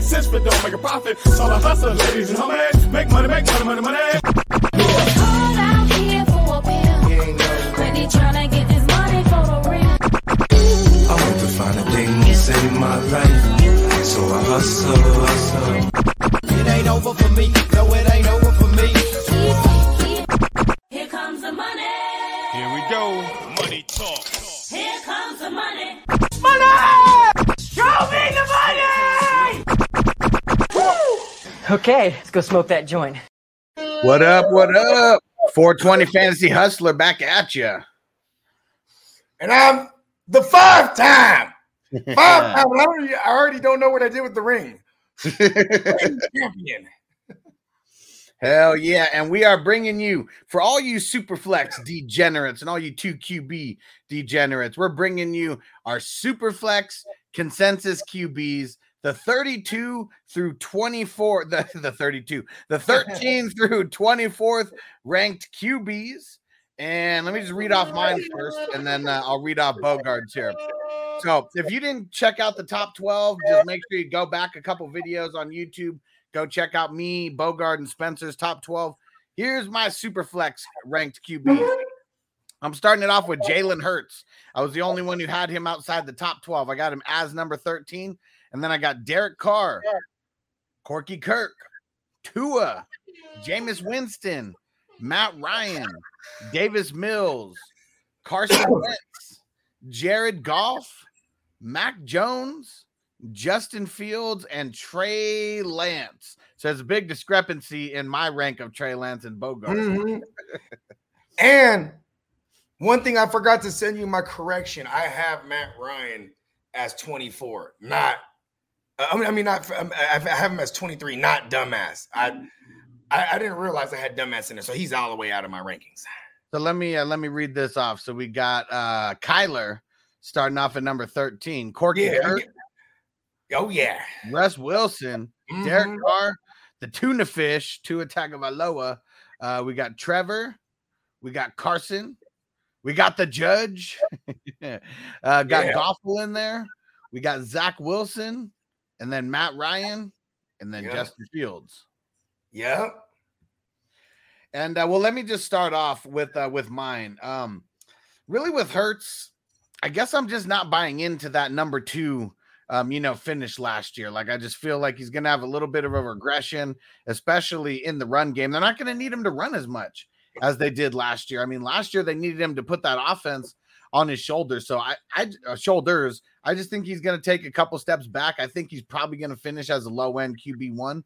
Make sense, but don't make a profit. So I hustle, ladies and homies. Make money, make money, money, money. I want to find the things in my life. So I hustle, hustle. It ain't over for me. No, it ain't over for me. Okay, let's go smoke that joint. What up? What up? 420 Fantasy Hustler back at you. And I'm the five time. Five time. I already, I already don't know what I did with the ring. Champion. Hell yeah. And we are bringing you, for all you Superflex degenerates and all you 2QB degenerates, we're bringing you our Superflex consensus QBs, the 32 through 24, the, the 32, the 13 through 24th ranked QBs. And let me just read off mine first, and then uh, I'll read off Bogart's here. So if you didn't check out the top 12, just make sure you go back a couple videos on YouTube. Go check out me, Bogart, and Spencer's top 12. Here's my Superflex ranked QB. I'm starting it off with Jalen Hurts. I was the only one who had him outside the top 12. I got him as number 13. And then I got Derek Carr, Corky Kirk, Tua, Jameis Winston, Matt Ryan, Davis Mills, Carson Wentz, Jared Goff, Mac Jones, Justin Fields, and Trey Lance. So there's a big discrepancy in my rank of Trey Lance and Bogart. Mhm. and one thing I forgot to send you my correction. I have Matt Ryan as 24, not. I mean, I mean, not. I have him as 23, not dumbass. I, I, I didn't realize I had dumbass in there, so he's all the way out of my rankings. So let me uh, let me read this off. So we got uh Kyler starting off at number 13, Corky Yeah, Kirk, Oh yeah, Russ Wilson, Derek Mhm. Carr, the tuna fish, two Tua Tagovailoa. Uh, we got Trevor, we got Carson, we got the judge, uh, got Yeah. Goffel in there, we got Zach Wilson, and then Matt Ryan, and then Yeah. Justin Fields. Yep. And uh, well, let me just start off with uh, with mine. Um, really, with Hurts, I guess I'm just not buying into that number two. Um, you know, finish last year. Like I just feel like he's going to have a little bit of a regression, especially in the run game. They're not going to need him to run as much as they did last year. I mean, last year they needed him to put that offense on his shoulders. So I, I uh, shoulders. I just think he's going to take a couple steps back. I think he's probably going to finish as a low end QB one,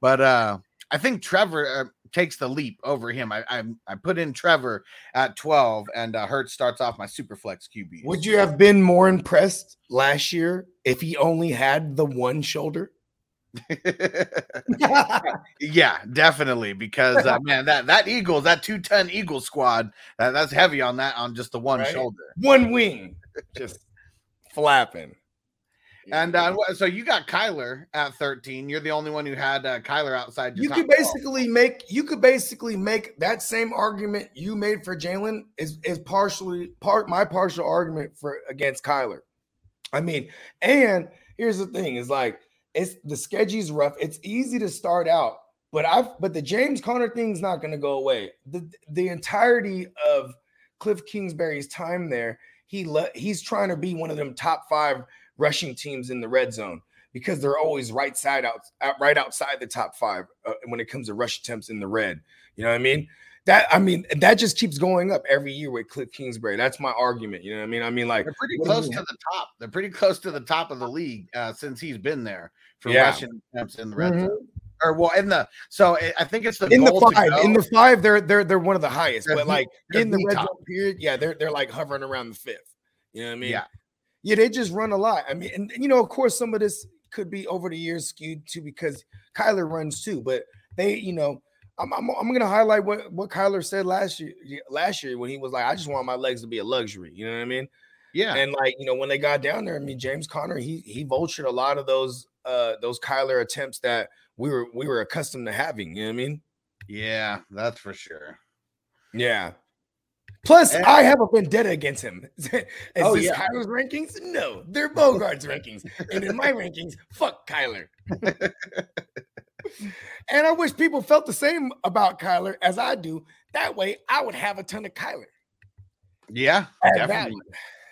but uh, I think Trevor uh, takes the leap over him. I, I I put in Trevor at 12, and uh, Hurts starts off my super flex QB. Would you have been more impressed last year if he only had the one shoulder? yeah, definitely. Because uh, man, that that Eagles, that two ton Eagle squad, that, that's heavy on that on just the one Right? shoulder. One wing, just flapping. And uh, so you got Kyler at 13. You're the only one who had uh, Kyler outside. You could 12. basically make you could basically make that same argument you made for Jalen is is partially part my partial argument for against Kyler. I mean, and here's the thing: is like it's the schedule's rough. It's easy to start out, but I've but the James Conner thing's not going to go away. The the entirety of Cliff Kingsbury's time there, he let he's trying to be one of them top five rushing teams in the red zone because they're always right side out, out right outside the top five uh, when it comes to rush attempts in the red. You know what I mean? That I mean that just keeps going up every year with Cliff Kingsbury. That's my argument. You know what I mean? I mean like They're pretty close to the top. They're pretty close to the top of the league uh, since he's been there for Yeah. rushing attempts in the red Mhm. zone. or well in the so I- I think it's the in the goal to five, in the five, they're they're they're one of the highest, They're but the- like they're in the the red top. zone period, yeah, they're they're like hovering around the fifth. You know what I mean? Yeah. yeah, they just run a lot. I mean, and you know, of course, some of this could be over the years skewed too because Kyler runs too, but they, you know. I'm, I'm, I'm gonna highlight what, what Kyler said last year last year when he was like, I just want my legs to be a luxury. You know what I mean? yeah And like, you know, when they got down there, I mean, James Conner, he he vultured a lot of those uh those Kyler attempts that we were we were accustomed to having. You know what I mean? yeah that's for sure. Yeah. Plus, And- I have a vendetta against him. Is Oh, this yeah. Kyler's rankings? No, they're Bogart's rankings. And in my rankings, fuck Kyler. and I wish people felt the same about Kyler as I do. That way, I would have a ton of Kyler. Yeah, definitely. value.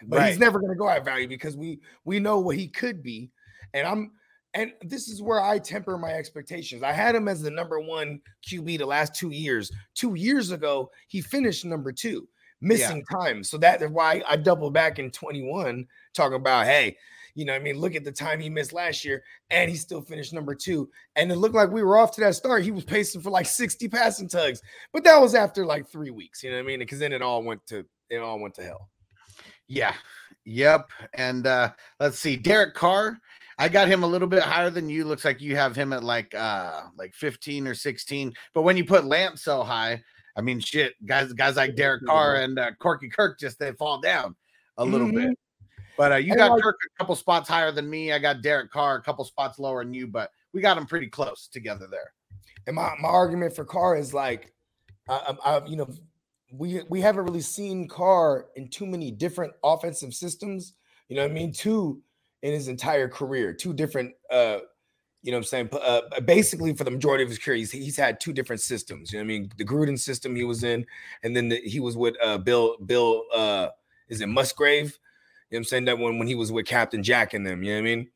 but Right. he's never going to go at value because we we know what he could be and i'm and this is where i temper my expectations i had him as the number one qb the last two years two years ago he finished number two missing time so that is why i doubled back in 21 talking about hey you know what i mean look at the time he missed last year and he still finished number two and it looked like we were off to that start he was pacing for like 60 passing tugs but that was after like three weeks you know what i mean because then it all went to it all went to hell Yeah. Yep. And uh let's see. Derek Carr. I got him a little bit higher than you. Looks like you have him at like uh like 15 or 16. But when you put Lance so high, I mean shit, guys, guys like Derek Carr and uh, Corky Kirk just they fall down a little Mhm. bit. But uh you And got like- Kirk a couple spots higher than me. I got Derek Carr a couple spots lower than you, but we got them pretty close together there. And my, my argument for Carr is like, I, I, you know, we we haven't really seen Carr in too many different offensive systems. You know what I mean? Two in his entire career, two different. uh you know what I'm saying? Uh, basically, for the majority of his career, he's, he's had two different systems. You know what I mean? The Gruden system he was in, and then the, he was with uh, Bill. Bill uh, is it Musgrave? I'm saying? That one when he was with Captain Jack and them. You know what I mean?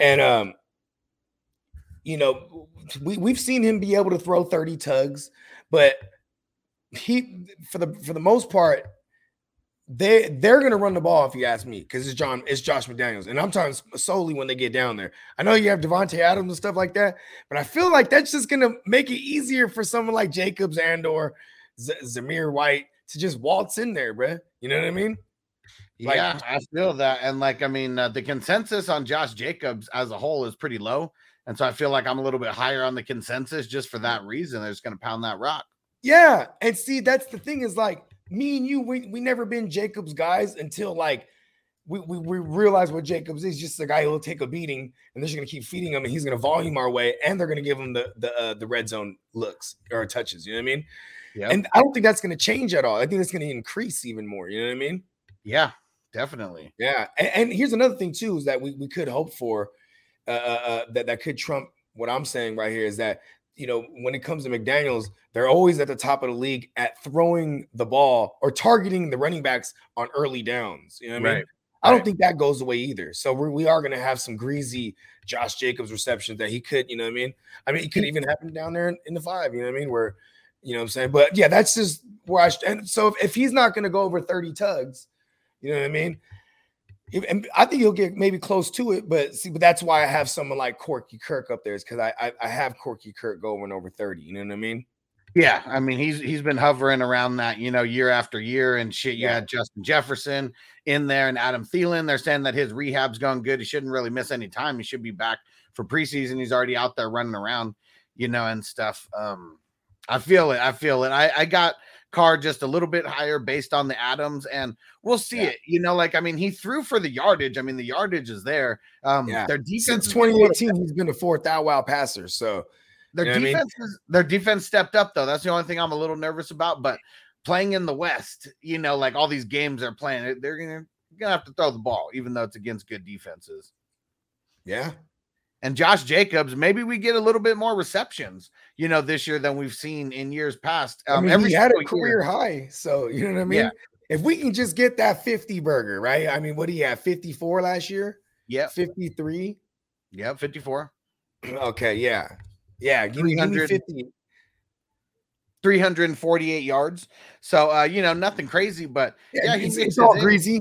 And um, you know, we we've seen him be able to throw 30 tugs, but he for the for the most part, they they're gonna run the ball if you ask me, because it's John, it's Josh McDaniels, and I'm talking solely when they get down there. I know you have Davante Adams and stuff like that, but I feel like that's just gonna make it easier for someone like Jacobs and or Z- Zamir White to just waltz in there, bruh. You know what I mean? Like- yeah, I feel that. And like, I mean, uh, the consensus on Josh Jacobs as a whole is pretty low. And so I feel like I'm a little bit higher on the consensus just for that reason. They're just going to pound that rock. Yeah, and see, that's the thing is like me and you, we we never been Jacobs guys until like we we, we realize what Jacobs is just a guy who'll take a beating and they're just gonna keep feeding him and he's gonna volume our way and they're gonna give him the the uh, the red zone looks or touches. You know what I mean? Yeah. And I don't think that's gonna change at all. I think it's gonna increase even more. You know what I mean? Yeah, definitely. Yeah. And, and here's another thing too is that we we could hope for uh, uh, uh, that that could trump what I'm saying right here is that you know when it comes to McDaniel's, they're always at the top of the league at throwing the ball or targeting the running backs on early downs. You know what I mean? I don't Right. think that goes away either. So we're, we are going to have some greasy Josh Jacobs receptions that he could, you know what I mean? I mean, it could even happen down there in, in the five, you know what I mean? Where, you know what I'm saying? But yeah, that's just where I, sh- and so if, if he's not going to go over 30 tugs, you know what I mean? And I think he'll get maybe close to it, but see, but that's why I have someone like Corky Kirk up there is because I, I I have Corky Kirk going over 30. You know what I mean? Yeah. I mean, he's he's been hovering around that, you know, year after year and shit. You Yeah. had Justin Jefferson in there and Adam Thielen. They're saying that his rehab's gone good. He shouldn't really miss any time. He should be back for preseason. He's already out there running around, you know, and stuff. Um, I feel it. I feel it. I, I got Carr just a little bit higher based on the Adams, and we'll see Yeah. it. You know, like I mean, he threw for the yardage. I mean, the yardage is there. Um, Yeah. their defense Since is getting a little 2018, he's been a fourth out wow passer. So their You know what I mean? defense is their defense stepped up though. That's the only thing I'm a little nervous about. But playing in the West, you know, like all these games they're playing, they're gonna gonna have to throw the ball, even though it's against good defenses. yeah, And Josh Jacobs, maybe we get a little bit more receptions, you know, this year than we've seen in years past. I Um, mean, every he had a single year. career high. So you know what I mean? Yeah. If we can just get that 50 burger, right? I mean, what do you have? 54 last year? Yeah. 53? Yeah, 54, Okay, yeah. Yeah, give me, give me 50. 348 yards. So uh, you know, nothing crazy, but yeah, he it's, mixes it's all in- greasy.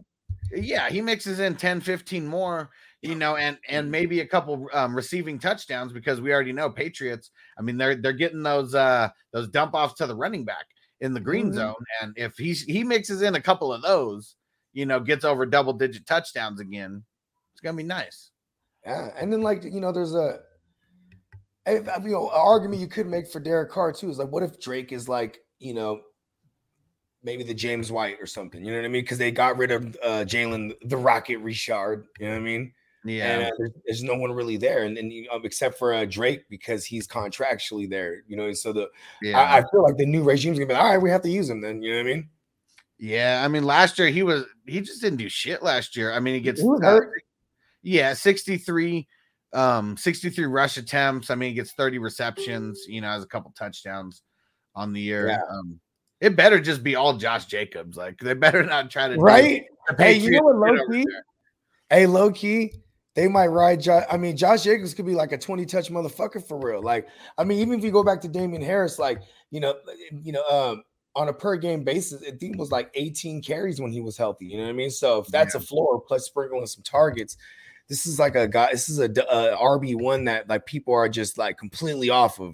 yeah, he mixes in 10, 15 more, you know, and and maybe a couple um, receiving touchdowns because we already know Patriots. I mean, they're they're getting those uh those dump offs to the running back in the green Mhm. zone, and if he's he mixes in a couple of those, you know, gets over double digit touchdowns again, it's gonna be nice. Yeah, and then like you know, there's a, you know, an argument you could make for Derek Carr too is like, what if Drake is like, you know, maybe the James White or something, you know what I mean? Because they got rid of uh Jalen the Rocket Richard, you know what I mean? And Yeah, uh, there's, there's no one really there, and, and you know, except for uh, Drake because he's contractually there, you know. And so the yeah, I, I feel like the new regime's gonna be like, all right, we have to use him then, you know what I mean? yeah. I mean, last year he was he just didn't do shit last year. I mean, he gets He hurt. yeah, 63 um 63 rush attempts. I mean, he gets 30 receptions, you know, has a couple touchdowns on the year. Yeah. Um it better just be all Josh Jacobs. Like they better not try to Right? Hey, you know what, low key. Hey, low key, they might ride. Jo- I mean, Josh Jacobs could be like a 20 touch motherfucker for real. Like, I mean, even if you go back to Damien Harris, like, you know, you know, um, on a per game basis, it was like 18 carries when he was healthy. You know what I mean? So if that's a floor plus sprinkling some targets, this is like a guy. This is a RB one that like people are just like completely off of.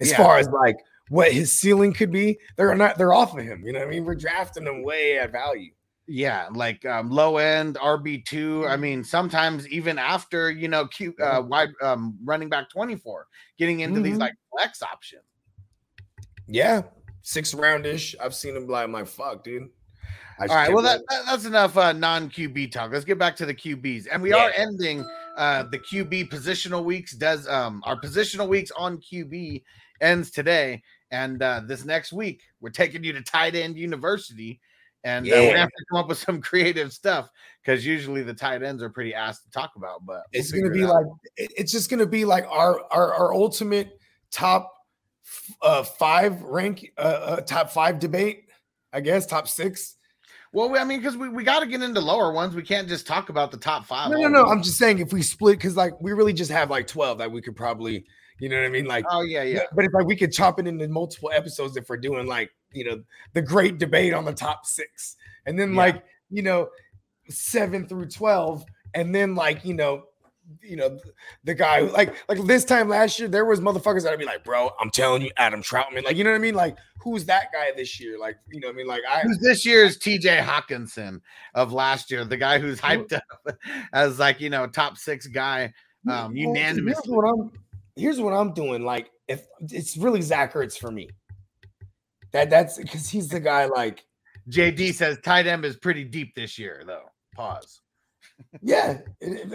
As Yeah. far as like what his ceiling could be, they're not. They're off of him. You know what I mean? We're drafting him way at value. Yeah, like um, low end RB two. I mean, sometimes even after you know, Q, uh, wide um, running back twenty four, getting into these Mhm. like flex options. Yeah, six roundish. I've seen him like, like, fuck, dude. I All right, well that, that- that's enough uh, non QB talk. Let's get back to the QBs, and we are ending uh, the QB positional weeks. Does um our positional weeks on QB ends today, and uh, this next week we're taking you to tight end university, and uh, Yeah. gonna have to come up with some creative stuff because usually the tight ends are pretty asked to talk about. But we'll it's gonna be it like it's just gonna be like our our, our ultimate top uh five rank uh, uh top five debate, I guess top six. Well, I mean, because we, we got to get into lower ones. We can't just talk about the top five. No, no, no. week. I'm just saying if we split because like we really just have like 12 that we could probably, you know what I mean? Like Oh yeah, yeah. But it's like we could chop it into multiple episodes if we're doing like, you know, the great debate on the top six. And then Yeah. like, you know, seven through 12. And then like, you know, you know, the guy who- like like this time last year, there was motherfuckers that'd be like, bro, I'm telling you, Adam Trautman. Like, you know what I mean? Like, who's that guy this year? Like, you know what I mean? Like I Who's this year's TJ Hockenson of last year? The guy who's hyped up as like you know top six guy, um, Well, unanimously. Here's what I'm here's what I'm doing. Like, if it's really Zach Ertz for me. That that's because he's the guy like JD says tight end is pretty deep this year though. Pause. Yeah,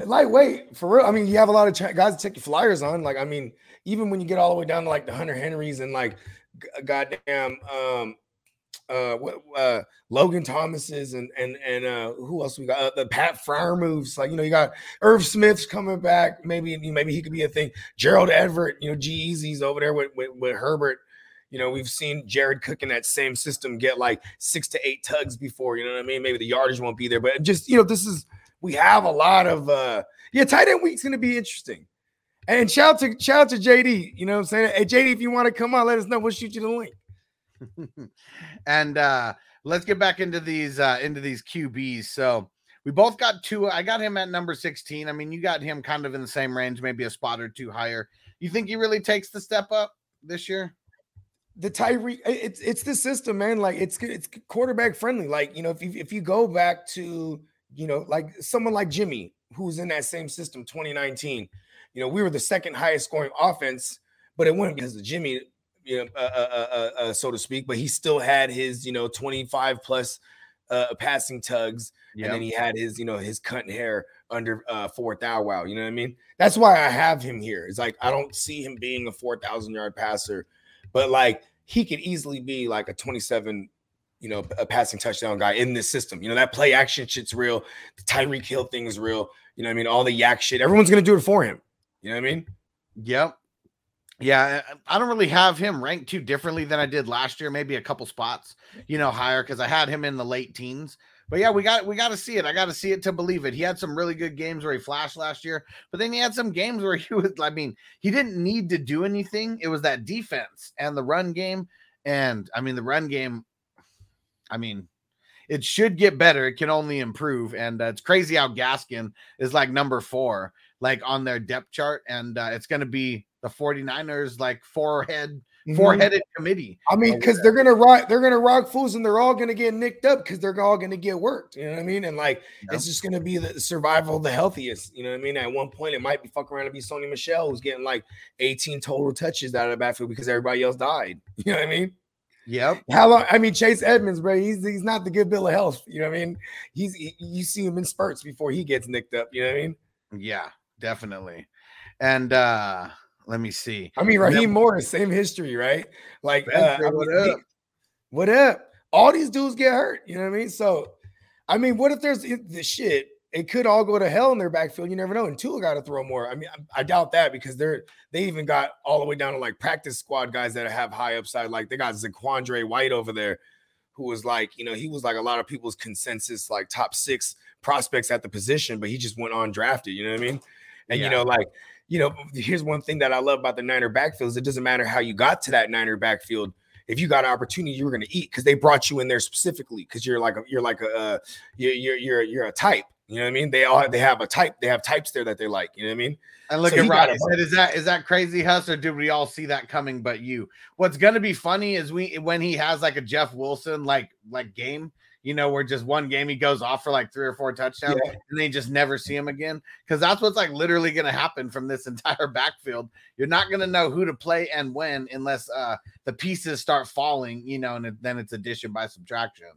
lightweight for real. I mean, you have a lot of ch- guys to take your flyers on. Like, I mean, even when you get all the way down to like the Hunter Henrys and like, g- goddamn, um, uh, uh, Logan Thomas's and and and uh, who else we got? Uh, the Pat Freiermuths. Like, you know, you got Irv Smith's coming back. Maybe maybe he could be a thing. Gerald Everett, you know, G Easy's over there with, with with Herbert. You know, we've seen Jared Cook in that same system get like six to eight tugs before. You know what I mean? Maybe the yardage won't be there, but just you know, this is we have a lot of uh yeah, tight end week's gonna be interesting. And shout out to shout out to JD. You know what I'm saying? Hey JD, if you want to come on, let us know. We'll shoot you the link. and uh let's get back into these uh into these QBs. So we both got two. I got him at number 16. I mean, you got him kind of in the same range, maybe a spot or two higher. You think he really takes the step up this year? The Tyree, it's it's the system, man. Like it's it's quarterback friendly. Like you know, if you if you go back to you know like someone like Jimmy, who's in that same system, 2019. You know, we were the second highest scoring offense, but it wasn't because of Jimmy, you know, uh, uh, uh, uh, so to speak. But he still had his you know 25 plus uh, passing tugs, and then he had his you know his cut hair under uh, fourth hour. Wow, you know what I mean? That's why I have him here. It's like I don't see him being a 4,000 yard passer but like he could easily be like a 27 you know a passing touchdown guy in this system you know that play action shit's real the tyreek hill thing is real you know i mean all the yak shit everyone's gonna do it for him you know what i mean Yep. Yeah, I I don't really have him ranked too differently than I did last year. Maybe a couple spots, you know, higher because I had him in the late teens. But yeah, we got we got to see it. I got to see it to believe it. He had some really good games where he flashed last year, but then he had some games where he was. I mean, he didn't need to do anything. It was that defense and the run game. And I mean, the run game. I mean, it should get better. It can only improve. And uh, it's crazy how Gaskin is like number four, like on their depth chart. And uh, it's going to be the 49ers, like forehead, Mhm. four-headed committee. I mean, because they're gonna rock, they're gonna rock fools, and they're all gonna get nicked up because they're all gonna get worked. You know what I mean? And like, Yeah. it's just gonna be the survival of the healthiest. You know what I mean? At one point, it might be fucking around to be Sony Michel who's getting like 18 total touches out of the backfield because everybody else died. You know what I mean? Yep. How long? I mean, Chase Edmonds, bro, he's he's not the good bill of health. You know what I mean? He's he- you see him in spurts before he gets nicked up. You know what I mean? Yeah, definitely. And uh let me see. I mean, And then- Raheem Mostert, same history, right? Like, uh, I what mean, he- up? what up? All these dudes get hurt. You know what I mean? So, I mean, what if there's the shit? It could all go to hell in their backfield. You never know. And Tua got to throw more. I mean, I, I doubt that because they're they even got all the way down to like practice squad guys that have high upside. Like they got Zaquandre White over there, who was like, you know, he was like a lot of people's consensus, like top six prospects at the position, but he just went on drafted. You know what I mean? And Yeah. you know, like, you know, here's one thing that I love about the Niner backfields. It doesn't matter how you got to that Niner backfield. If you got an opportunity, you were going to eat because they brought you in there specifically because you're like a, you're like a uh, you're, you're you're you're a type. You know what I mean? They all they have a type. They have types there that they like. You know what I mean? And look So at he Rod. got said, "Is that is that crazy, Huss, or did we all see that coming? But you. What's gonna be funny is we when he has like a Jeff Wilson like like game, you know, where just one game he goes off for like three or four touchdowns, Yeah. and they just never see him again. Because that's what's like literally gonna happen from this entire backfield. You're not gonna know who to play and when unless uh the pieces start falling, you know, and it, then it's addition by subtraction.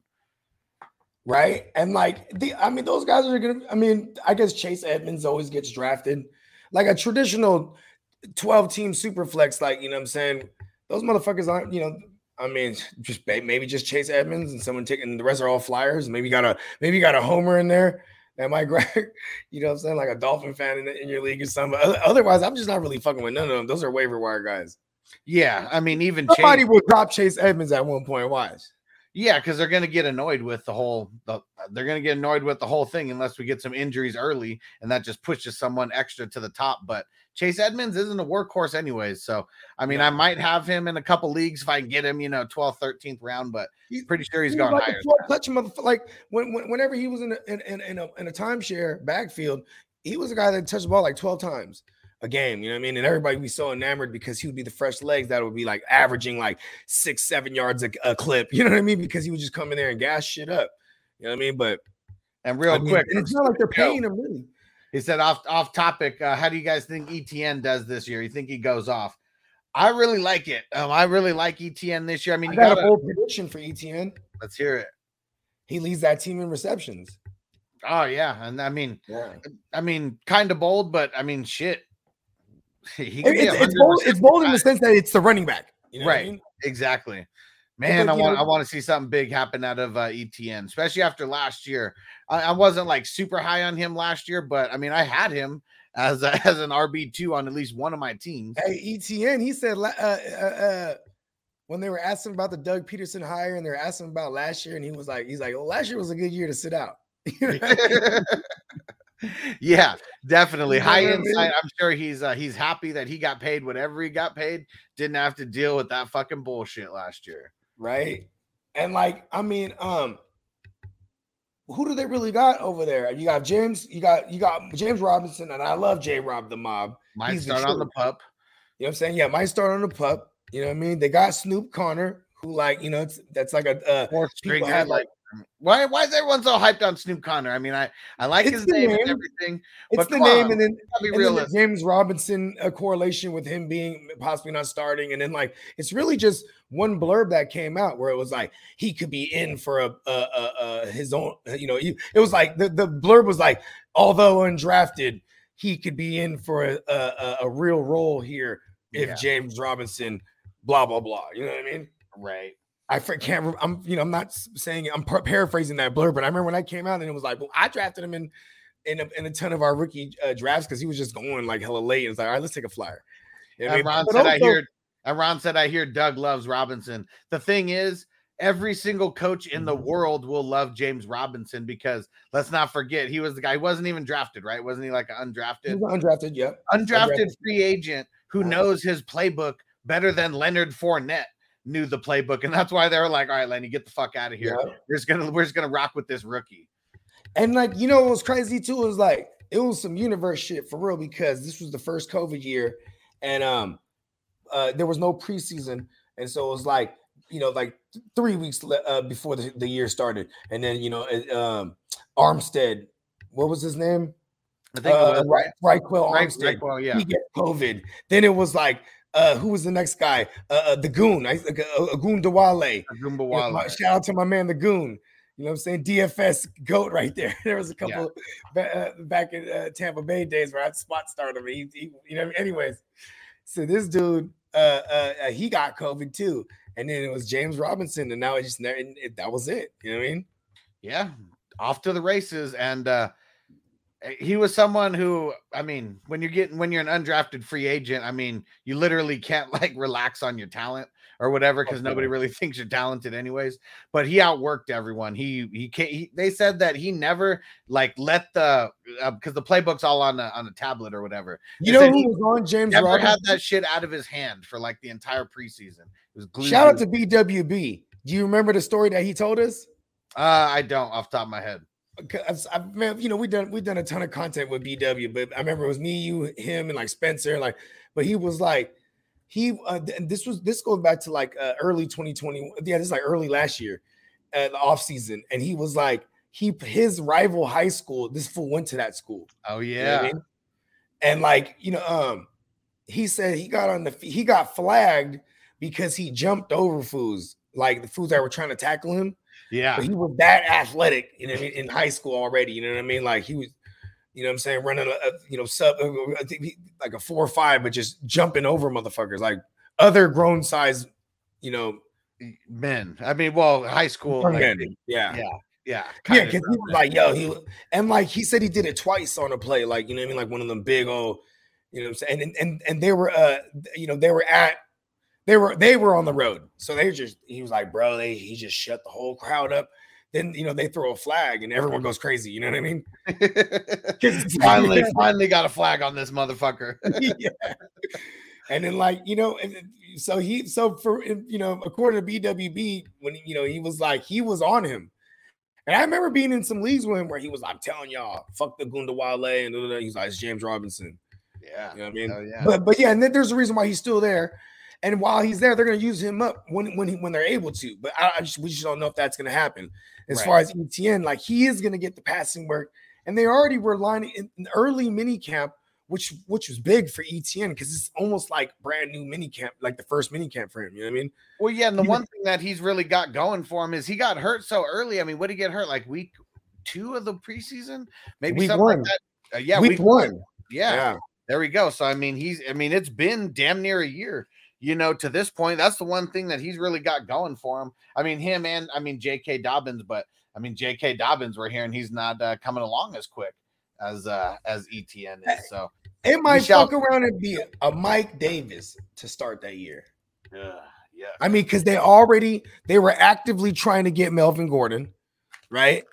right? And like the, I mean, those guys are gonna. I mean, I guess Chase Edmonds always gets drafted, like a traditional twelve team super flex. Like you know, what I'm saying those motherfuckers aren't. You know, I mean, just maybe just Chase Edmonds and someone taking the rest are all flyers. Maybe you got a maybe you got a homer in there. That might grab, you know what I'm saying, like a Dolphin fan in, in your league or something. But Otherwise, I'm just not really fucking with none of them. Those are waiver wire guys. Yeah, I mean, even Somebody Chase, will drop Chase Edmonds at one point. Watch. Yeah, because they're going to get annoyed with the whole. The, they're going to get annoyed with the whole thing unless we get some injuries early, and that just pushes someone extra to the top. But Chase Edmonds isn't a workhorse, anyways. So I mean, I might have him in a couple leagues if I can get him, you know, 12th, 13th round. But He's- pretty sure he's He was like higher. a 12 touch motherfucker. Like when, when whenever he was in a, in, in, in a in a timeshare backfield, he was a guy that touched the ball like 12 times a game. You know what I mean? And everybody would be so enamored because he would be the fresh legs that would be like averaging like six, seven yards a, a clip. You know what I mean? Because he would just come in there and gas shit up. You know what I mean? But And real I mean, quick, and it's not like they're paying him really. He said off off topic. Uh, how do you guys think ETN does this year? You think he goes off? I really like it. Um, I really like ETN this year. I mean, I you got got a bold prediction for ETN. let's hear it. He leads that team in receptions. Oh yeah, and I mean, Yeah. I mean, kind of bold, but I mean, shit. It- it's, it's bold, it's bold in the sense that it's the running back. You know what I Right. mean? Exactly. Man, I want know- I want to see something big happen out of uh, ETN, especially after last year. I, I wasn't like super high on him last year, but I mean, I had him as a, as an RB two on at least one of my teams. Hey, ETN, he said uh, uh, uh, when they were asking about the Doug Pederson hire and they were asking about last year, and he was like, he's like, well, last year was a good year to sit out. You know what I mean? yeah, definitely. High I mean? insight. I'm sure he's uh, he's happy that he got paid whatever he got paid. Didn't have to deal with that fucking bullshit last year. Right? And like, I mean, um, who do they really got over there? You got James, you got you got James Robinson, and I love J Rob the mob. Might He's the start on the pup. You know what I'm saying? Yeah, might start on the pup. You know what I mean? They got Snoop Conner, who like, you know, it's, that's like a uh, Fourth stringer. had Like, like why why is everyone so hyped on Snoop Conner? I mean, I I like It's his the name, and everything. it's the name, on, and then and then the. James Robinson a correlation with him being possibly not starting, and then like it's really just one blurb that came out where it was like he could be in for a, a, a, a his own, you know, it was like the, the blurb was like although undrafted, he could be in for a a, a- a real role here if Yeah. James Robinson, blah blah blah. You know what I mean? right. I can't. I'm you know I'm not saying I'm par- paraphrasing that blurb, but I remember when I came out and it was like, well, I drafted him in in a, in a ton of our rookie uh, drafts because he was just going like hella late. And it's like, all right, let's take a flyer. You know And? Ron said, "I hear." And Ron said, "I hear Doug loves Robinson." The thing is, every single coach in Mm-hmm. the world will love James Robinson because let's not forget he was the guy. He wasn't even drafted, right? Wasn't he like an undrafted, was undrafted. Yep. undrafted undrafted. free agent who knows his playbook better than Leonard Fournette? Knew the playbook, and that's why they were like, "All right, Lenny, get the fuck out of here. Yeah. We're just gonna we're just gonna rock with this rookie." And like, you know, what was crazy too was like it was some universe shit for real because this was the first COVID year, and um, uh, there was no preseason, and so it was like you know like th- three weeks le- uh, before the, the year started, and then you know um, Armstead, what was his name? I think uh, right. Right, Armstead. yeah. He get COVID. Then it was like, uh, who was the next guy? Uh, uh the Goon, I uh, uh, Goon Dewale. Agumba You know, shout out to my man, the Goon. You know what I'm saying? DFS goat right there. There was a couple ba- uh, back in uh, Tampa Bay days where I'd spot start him. He, he- you know, anyways. So this dude, uh, uh, uh, he got COVID too, and then it was James Robinson, and now it just never. it- that was it. You know what I mean? yeah, off to the races. And uh he was someone who, I mean, when you're getting when you're an undrafted free agent, I mean, you literally can't like relax on your talent or whatever because nobody really thinks you're talented anyways. But he outworked everyone. He he, ca he they said that he never like let the because the playbook's all on the on the tablet or whatever. You They know who he was on James Never Robinson? had that shit out of his hand for like the entire preseason. It was glued Shout out to to BWB. Do you remember the story that he told us? uh I don't off the top of my head. 'Cause I, man, you know, we done we done a ton of content with BW, but I remember it was me, you, him, and like Spencer, like, but he was like, he uh, th- this was this goes back to like uh, early 2020. Yeah, this is like early last year, uh, the off season, and he was like, he his rival high school, this fool went to that school. Oh you know yeah. I mean? and like you know, um, he said he got on the he got flagged because he jumped over fools, like the fools that were trying to tackle him Yeah. but he was that athletic you know, in high school already. You know what I mean? Like he was, you know what I'm saying, running a, a you know sub uh, I think like a four or five, but just jumping over motherfuckers like other grown size, you know, men. I mean, well, high school. like, yeah. yeah, yeah, Yeah, because he was like, yo, he and like he said he did it twice on a play, like you know what I mean, like one of them big old, you know what I'm saying, and and and they were uh you know they were at they were they were on the road, so they just he was like, bro, they he just shut the whole crowd up. Then you know they throw a flag and everyone goes crazy. You know what I mean? finally, finally got a flag on this motherfucker. yeah. And then like you know, and so he so for you know according to BWB when you know he was like he was on him. And I remember being in some leagues with him where he was like, I'm telling y'all, fuck the Gunda Wale, and he's like, it's James Robinson. yeah, You know what I mean? Yeah. But but yeah, and then there's a reason why he's still there. And while he's there, they're gonna use him up when when he, when they're able to. But I, I just, we just don't know if that's gonna happen. As Right. far as ETN, like he is gonna get the passing work, and they already were lining in early mini camp, which which was big for ETN because it's almost like brand new mini camp, like the first mini camp for him. You know what I mean? well, yeah, and the he- one thing that he's really got going for him is he got hurt so early. I mean, what did he get hurt? Like week two of the preseason, maybe Week something one. like that. Uh, yeah, week, one. Yeah, yeah. there we go. So I mean, he's I mean, it's been damn near a year, you know, to this point. That's the one thing that he's really got going for him. I mean, him and I mean J.K. Dobbins, but I mean J.K. Dobbins, we're hearing he's not uh, coming along as quick as uh as ETN is. So It might shall- fuck around and be a Mike Davis to start that year. Yeah, yeah, I mean, because they already they were actively trying to get Melvin Gordon, right?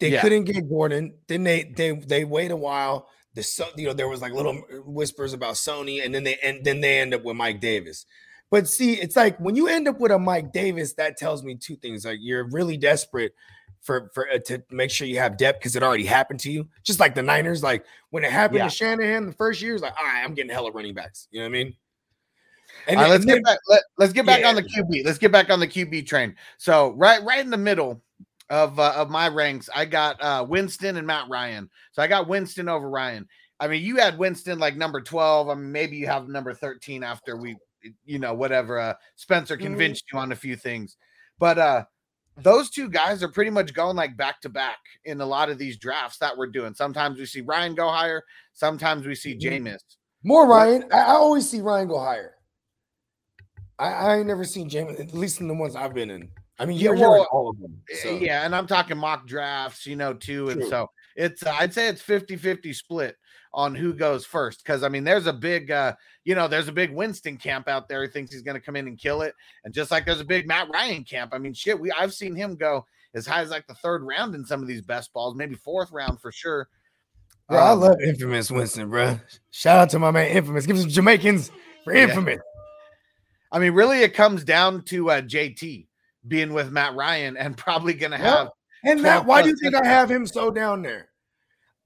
They Yeah. couldn't get Gordon. Then they they they wait a while. The so you know there was like little whispers about Sony, and then they and then they end up with Mike Davis. But see, it's like when you end up with a Mike Davis, that tells me two things: like you're really desperate for for uh, to make sure you have depth because it already happened to you. Just like the Niners, like when it happened Yeah. to Shanahan the first year, it's like, all right, I'm getting hella running backs. You know what I mean? And All right, then- let's then- get back. Let, let's get back Yeah. on the QB. Let's get back on the QB train. So right, right in the middle of uh, of my ranks, I got uh, Winston and Matt Ryan. So I got Winston over Ryan. I mean, you had Winston like number twelve. I mean, maybe you have number thirteen after we, you know, whatever. Uh, Spencer Mhm. convinced you on a few things, but uh, those two guys are pretty much going like back to back in a lot of these drafts that we're doing. Sometimes we see Ryan go higher. Sometimes we see Mhm. Jameis. More Ryan. I, I always see Ryan go higher. I, I ain't never seen Jameis, at least in the ones I've been in. I mean, Yeah, you're, you're well, all of them. Uh, So. Yeah, and I'm talking mock drafts, you know, too. And True. so it's uh, I'd say it's 50-50 split on who goes first. Cause I mean, there's a big uh, you know, there's a big Winston camp out there who thinks he's gonna come in and kill it. And just like there's a big Matt Ryan camp. I mean, shit, we I've seen him go as high as like the third round in some of these best balls, maybe fourth round for sure. Bro, I Um, love Infamous Winston, bro. Shout out to my man Infamous. Give some Jamaicans for Yeah. Infamous. I mean, really, it comes down to uh, JT being with Matt Ryan and probably going to Yeah. have. And 12 Matt, why do you think I have him so down there?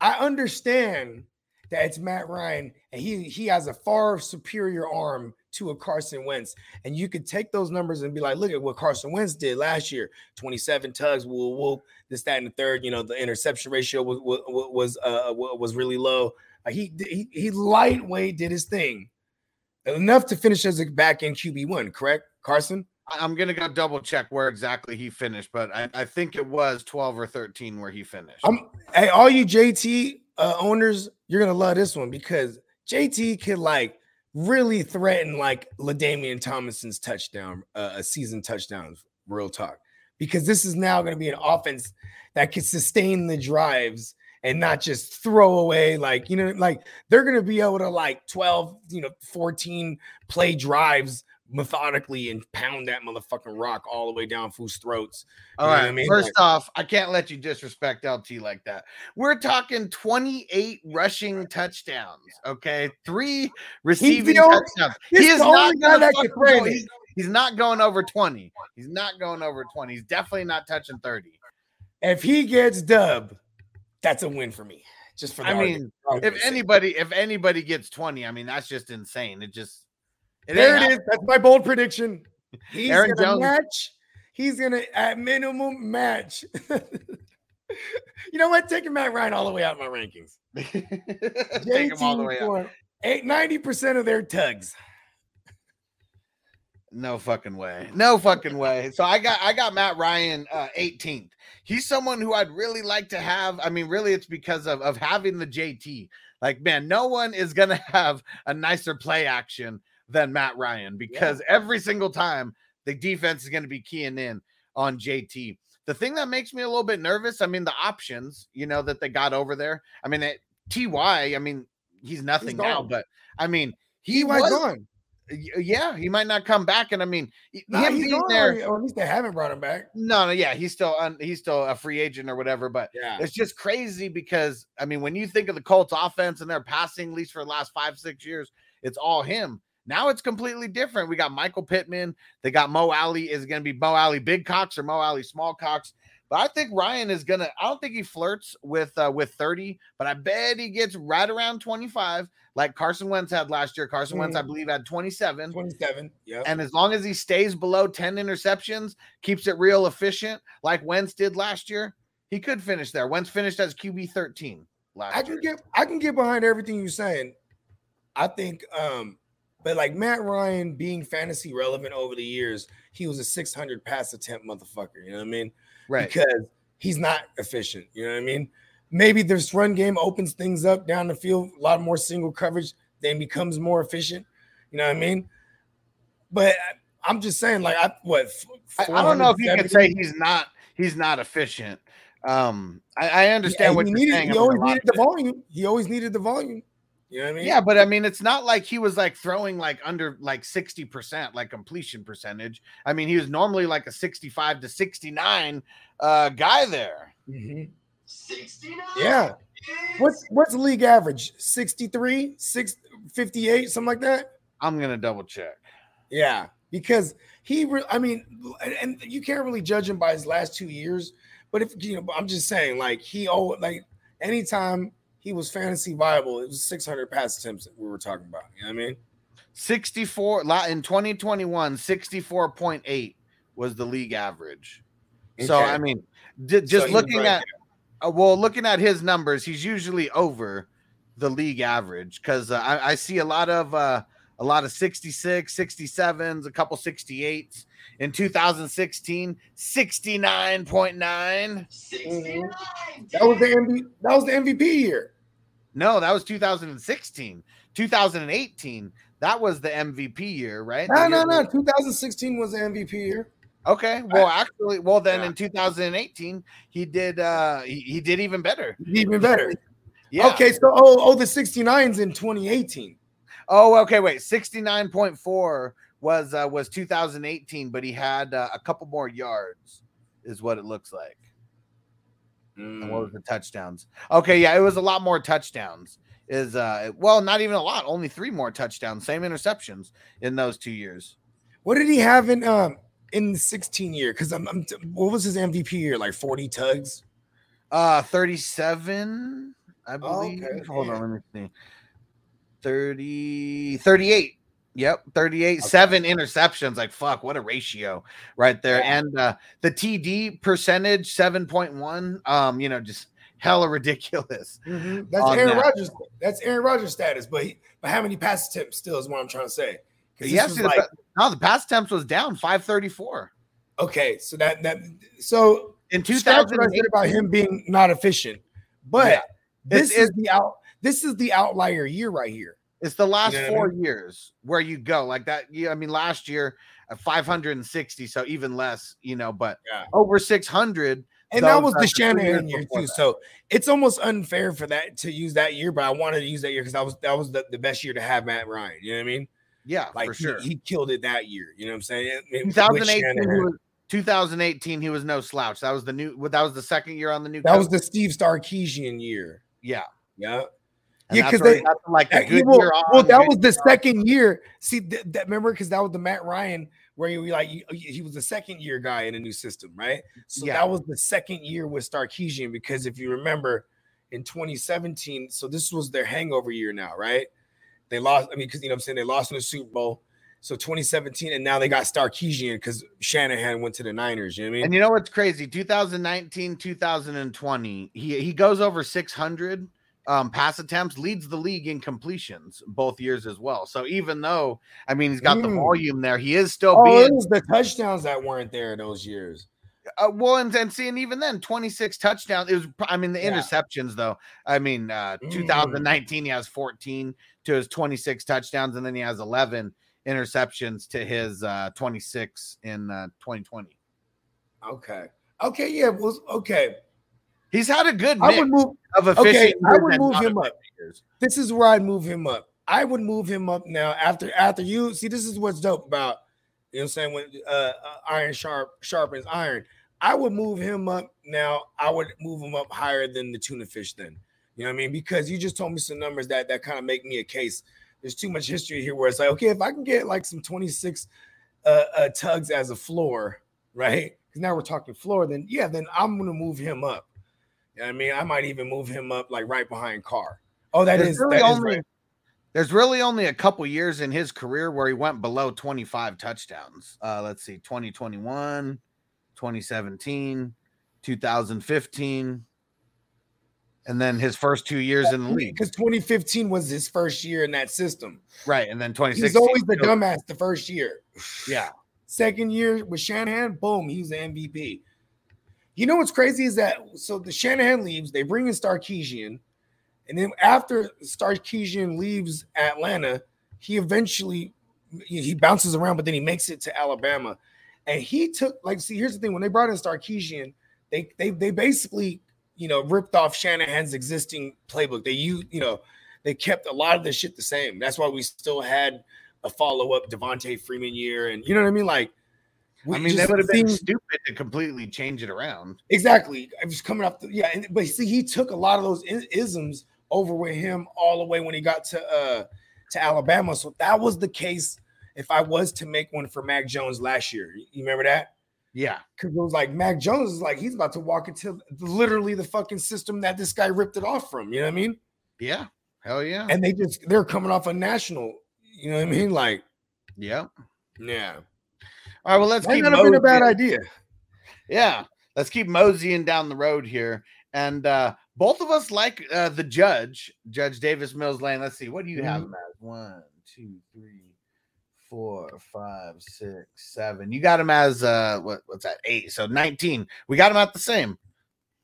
I understand that it's Matt Ryan and he he has a far superior arm to a Carson Wentz. And you could take those numbers and be like, look at what Carson Wentz did last year 27 tugs, whoop, whoop, this, that, and the third. You know, the interception ratio was was was, uh, was really low. Uh, he, he he lightweight did his thing enough to finish as a back end QB1, correct, Carson? I'm to go double check where exactly he finished, but I, I think it was 12 or 13 where he finished. Hey, all you JT uh, owners, you're gonna love this one because JT could like really threaten like LaDainian Tomlinson's touchdown, uh, a season touchdown. Real talk, because this is now to be an offense that can sustain the drives and not just throw away like you know like they're going to be able to like 12 you know 14 play drives methodically and pound that motherfucking rock all the way down fools throats All You know right. what I mean? First Like- off, I can't let you disrespect LT like that. We're talking 28 rushing touchdowns. Okay, three receiving only- touchdowns. he's He is the not only guy gonna that can fucking threaten go- it. he's, he's not going over 20. He's not going over 20. He's definitely not touching 30. if he gets dub, that's a win for me. Just for the I mean, argument's if anybody, if anybody gets 20, I mean that's just insane. It just it there it is. That's my bold prediction. He's Aaron gonna Jones- match. He's gonna at minimum match. you know what? Taking Matt Ryan all the way out of my rankings. happening. Take him all the way out. for Eight, 90% of their tugs. No fucking way. No fucking way. So I got I got Matt Ryan uh 18th. He's someone who I'd really like to have. I mean, really, it's because of, of having the JT. Like, man, no one is gonna have a nicer play action than Matt Ryan because every single time the defense is gonna be keying in on JT. The thing that makes me a little bit nervous, I mean, the options, you know, that they got over there. I mean, it, Ty, I mean, he's nothing now, but I mean, he was gone. Yeah, he might not come back, and I mean, Nah, him he's being gone there. or at least they haven't brought him back. No, no, yeah, he's still un, he's still a free agent or whatever. But Yeah. it's just crazy because I mean, when you think of the Colts offense and their passing, at least for the last five six years, it's all him. Now it's completely different. We got Michael Pittman. They got Mo Alley. Is going to be Mo Alley big cocks or Mo Alley small cocks? But I think Ryan is gonna. I don't think he flirts with uh, with thirty, but I bet he gets right around twenty five, like Carson Wentz had last year. Carson Wentz, I Mhm. believe, had twenty seven. 27. Yeah. And as long as he stays below 10 interceptions, keeps it real efficient, like Wentz did last year, he could finish there. Wentz finished as QB 13 last I year. can get I can get behind everything you're saying. I think um but like Matt Ryan being fantasy relevant over the years, he was a 600 pass attempt motherfucker, you know what I mean? right. Because he's not efficient, you know what I mean? Maybe this run game opens things up down the field, a lot more single coverage, then becomes more efficient, you know what I mean? But I- I'm just saying like I what I, I don't know if you can say he's not he's not efficient. Um, I, I understand Yeah, what he you're needed, saying. he I mean, a always needed the volume. He always needed the volume. You know what I mean? Yeah, but I mean, it's not like he was like throwing like under like 60% like completion percentage. I mean, he was normally like a 65 to 69 uh guy there. Mhm. Yeah. What's what's the league average? 63, 6, 58, something like that? I'm gonna double check. Yeah. Because he re- I mean, and- and you can't really judge him by his last two years, but if you know, I'm just saying, like he oh like anytime he was fantasy viable, it was 600 pass attempts that we were talking about. You know what I mean? 64 la- in 2021 64.8 was the league average so i mean j- So just he was looking right at uh, well looking at his numbers he's usually over the league average because uh, I, I see a lot of uh a lot of 66 67s a couple 68s in two thousand sixteen. Sixty nine point nine. Sixty nine. That was the MVP, that was the MVP year. No that was 2016 2018 that was the mvp year right No, no, no. where- 2016 was the MVP year. Okay. Well, actually, well then Yeah. in 2018 he did uh he, he did even better. Even better. Yeah. Okay, so oh, oh, the 69s in 2018. Oh, okay, wait. 69.4 was uh was 2018, but he had uh, a couple more yards is what it looks like. And what was the touchdowns? Okay, yeah, it was a lot more touchdowns. Is uh well, not even a lot, only three more touchdowns, same interceptions in those two years. What did he have in um in the 16 year? Because I'm, I'm what was his MVP year? Like 40 tugs? Uh 37, I Oh, believe. okay, Hold on, let me see. 30, 38. Yep, 38, seven interceptions. Like fuck, what a ratio right there. Yeah. And uh the TD percentage 7.1. Um, you know, just hella ridiculous. That's Aaron that. Rodgers. That's Aaron Rodgers status. But he, but how many pass attempts still is what I'm trying to say. Yes, the like, no, the pass attempts was down 534 okay, so that that so in scratch what I 2008. said about him being not efficient. But Yeah. this It's- is the out. This is the outlier year right here. It's the last know what I four years where you go like that. Yeah, I mean, last year uh, 560, so even less, you know, but Yeah. over 600. And that was the three Shanahan year too. that. So it's almost unfair for that to use that year, but I wanted to use that year because that was that was the, the best year to have Matt Ryan. You know what I mean? Yeah, Like for sure. he, killed it that year. You know what I'm saying? It- with 2018, he Shanahan. was, 2018, he was no slouch. That was the new. That was the second year on the new. that was the Steve Sarkisian year. yeah. Yeah. And Yeah, that's 'cause where they- he like That- good well, year on. well, that was the second year. See, th- that remember because that was the Matt Ryan where he like he, he was the second year guy in a new system, right? So Yeah. that was the second year with Sarkisian because if you remember in 2017, so this was their hangover year now, right? They lost. I mean, because you know I'm saying they lost in the Super Bowl. So 2017, and now they got Sarkisian because Shanahan went to the Niners. You know what I mean? And you know what's crazy? 2019, 2020, he he goes over 600 um, pass attempts, leads the league in completions both years as well. So even though I mean he's got the Mm. volume there, he is still oh, being the touchdowns that weren't there those years. uh, well and, and see, and even then 26 touchdowns. It was I mean the Yeah. interceptions though. I mean uh Mm. 2019 he has 14 to his 26 touchdowns, and then he has 11 interceptions to his uh 26 in uh 2020. Okay. Okay. Yeah. Well. Okay. He's had a good I would move. of Okay, I would move him up. years. This is where I'd move him up. I would move him up now after after you see. This is what's dope about you know what I'm saying when uh, uh, iron sharp sharpens iron. I would move him up now. I would move him up higher than the tuna fish. Then you know what I mean because you just told me some numbers that that kind of make me a case. There's too much history here where it's like okay if I can get like some 26 uh, uh tugs as a floor, right? Because now we're talking floor. Then yeah, then I'm gonna move him up. You know I mean, I might even move him up like right behind Carr. Oh, that There's is really that is only right. there's really only a couple years in his career where he went below 25 touchdowns. Uh, let's see, 2021, 2017, 2015, and then his first two years in the league. because 2015 was his first year in that system. Right, and then He 2016. was always the dumbass the first year. Yeah, Second year with Shanahan, boom, he was the MVP. You know what's crazy is that so the Shanahan leaves, they bring in Sarkisian, and then after Sarkisian leaves Atlanta, he eventually he bounces around, but then he makes it to Alabama. And he took like see, here's the thing: when they brought in Sarkisian, they they they basically you know ripped off Shanahan's existing playbook. They you you know they kept a lot of the shit the same. That's why we still had a follow up Devonta Freeman year, and you know what I mean. Like, I mean, just would have been stupid to completely change it around. Exactly. I was coming up. The, yeah, and, but see, he took a lot of those isms over with him all the way when he got to uh to Alabama. So that was the case. If I was to make one for Mac Jones last year, you remember that? Yeah, Because it was like Mac Jones is like he's about to walk into literally the fucking system that this guy ripped it off from. You know what I mean? yeah, hell yeah, And they just they're coming off a national. You know what I mean? Like, yeah. yeah, All right, well, let's might keep not have been a bad idea. Yeah, let's keep moseying down the road here. And uh both of us like uh the judge, Judge Davis Mills Lane. Let's see, what do you have him as? One, two, three, four, five, six, seven. You got him as uh what, what's that? Eight. So 19. We got him at the same.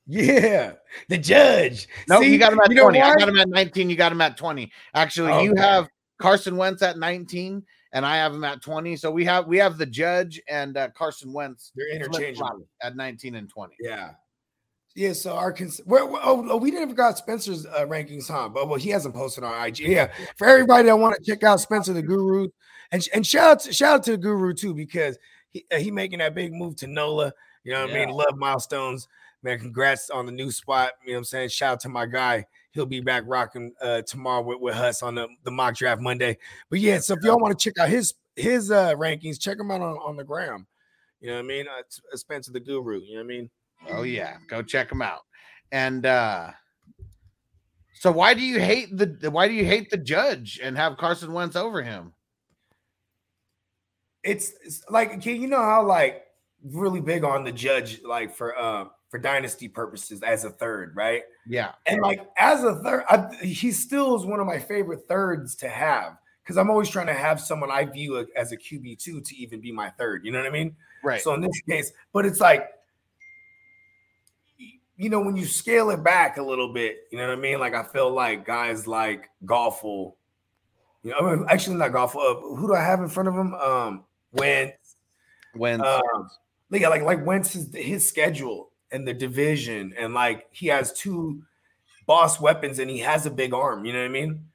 Yeah, the judge. No, See, you got him at 20. I got him at 19. You got him at 20. Actually, you have Carson Wentz at 19, and I have him at 20. So we have we have the judge and uh, Carson Wentz They're interchangeable. at 19 and 20. Yeah. Yeah, so our cons- well, well, oh, we never got Spencer's uh, rankings, huh? But well, he hasn't posted on IG. Yeah, for everybody that want to check out Spencer the Guru, and and shout out to, shout out to the Guru too because he uh, he making that big move to NOLA. You know what I mean? Love milestones, man. Congrats on the new spot. You know what I'm saying? Shout out to my guy. He'll be back rocking uh, tomorrow with, with us on the, the mock draft Monday. But yeah, so if y'all want to check out his his uh rankings. Check him out on, on the gram. You know what I mean? Uh, it's- uh, Spencer the Guru. You know what I mean? Oh yeah, go check him out. And uh so why do you hate the why do you hate the judge and have Carson Wentz over him? It's, it's like can you know how like really big on the judge like for uh for dynasty purposes as a third, right? Yeah. And like as a third, I, he still is one of my favorite thirds to have because I'm always trying to have someone I view as a QB two to even be my third. You know what I mean? Right. So in this case, but it's like, you know, when you scale it back a little bit, you know what I mean? Like I feel like guys like Golful, you know, I mean, actually not Golful. Uh, who do I have in front of him? Um, Wentz. When Um, yeah, like like Wentz his his schedule and the division, and like he has two boss weapons, and he has a big arm. You know what I mean?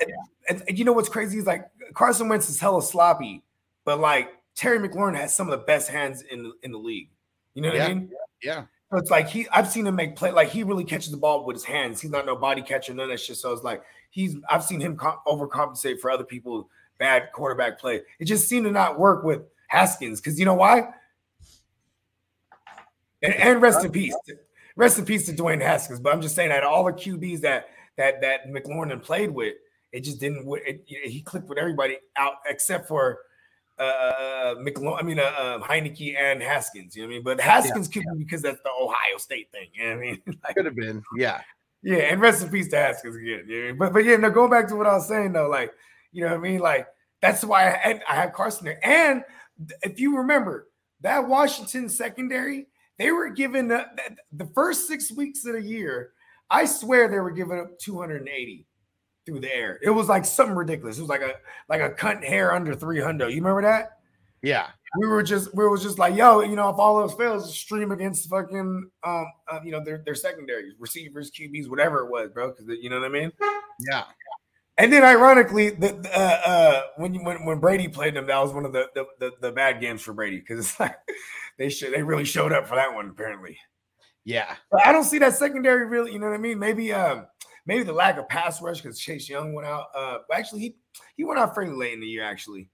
yeah. And, and you know what's crazy is like Carson Wentz is hella sloppy, but like Terry McLaurin has some of the best hands in the, in the league. You know what I mean? Yeah. So it's like he I've seen him make play like he really catches the ball with his hands. He's not no body catcher, none of that shit. So it's like he's I've seen him com- overcompensate for other people bad quarterback play. It just seemed to not work with Haskins because you know why? And, and rest in peace. Rest in peace to Dwayne Haskins. But I'm just saying that all the QBs that that that McLaurin played with, it just didn't. It, it- he clicked with everybody out except for uh McLaurin. I mean, uh, uh, Heinicke and Haskins. You know what I mean? But Haskins could be because that's the Ohio State thing. You know what I mean? Like, Could have been. Yeah. yeah, and rest in peace to Haskins again. Yeah, but but yeah, no, going back to what I was saying though, like you know what I mean, like that's why I, I have Carson there. And if you remember that Washington secondary, they were given the, the first six weeks of the year. I swear they were giving up 280 through the air. It was like something ridiculous. It was like a like a cut hair under 300. You remember that? Yeah. we were just we were just like, yo, you know, if all else fails, stream against fucking um, uh, you know, their their secondaries, receivers, QBs, whatever it was, bro. Because you know what I mean. Yeah. And then, ironically, the the, uh, uh, when when, when Brady played them, that was one of the the, the, the bad games for Brady because it's like they should they really showed up for that one apparently. Yeah. But I don't see that secondary really. You know what I mean? Maybe um maybe the lack of pass rush because Chase Young went out. Uh, actually he he went out fairly late in the year. Actually,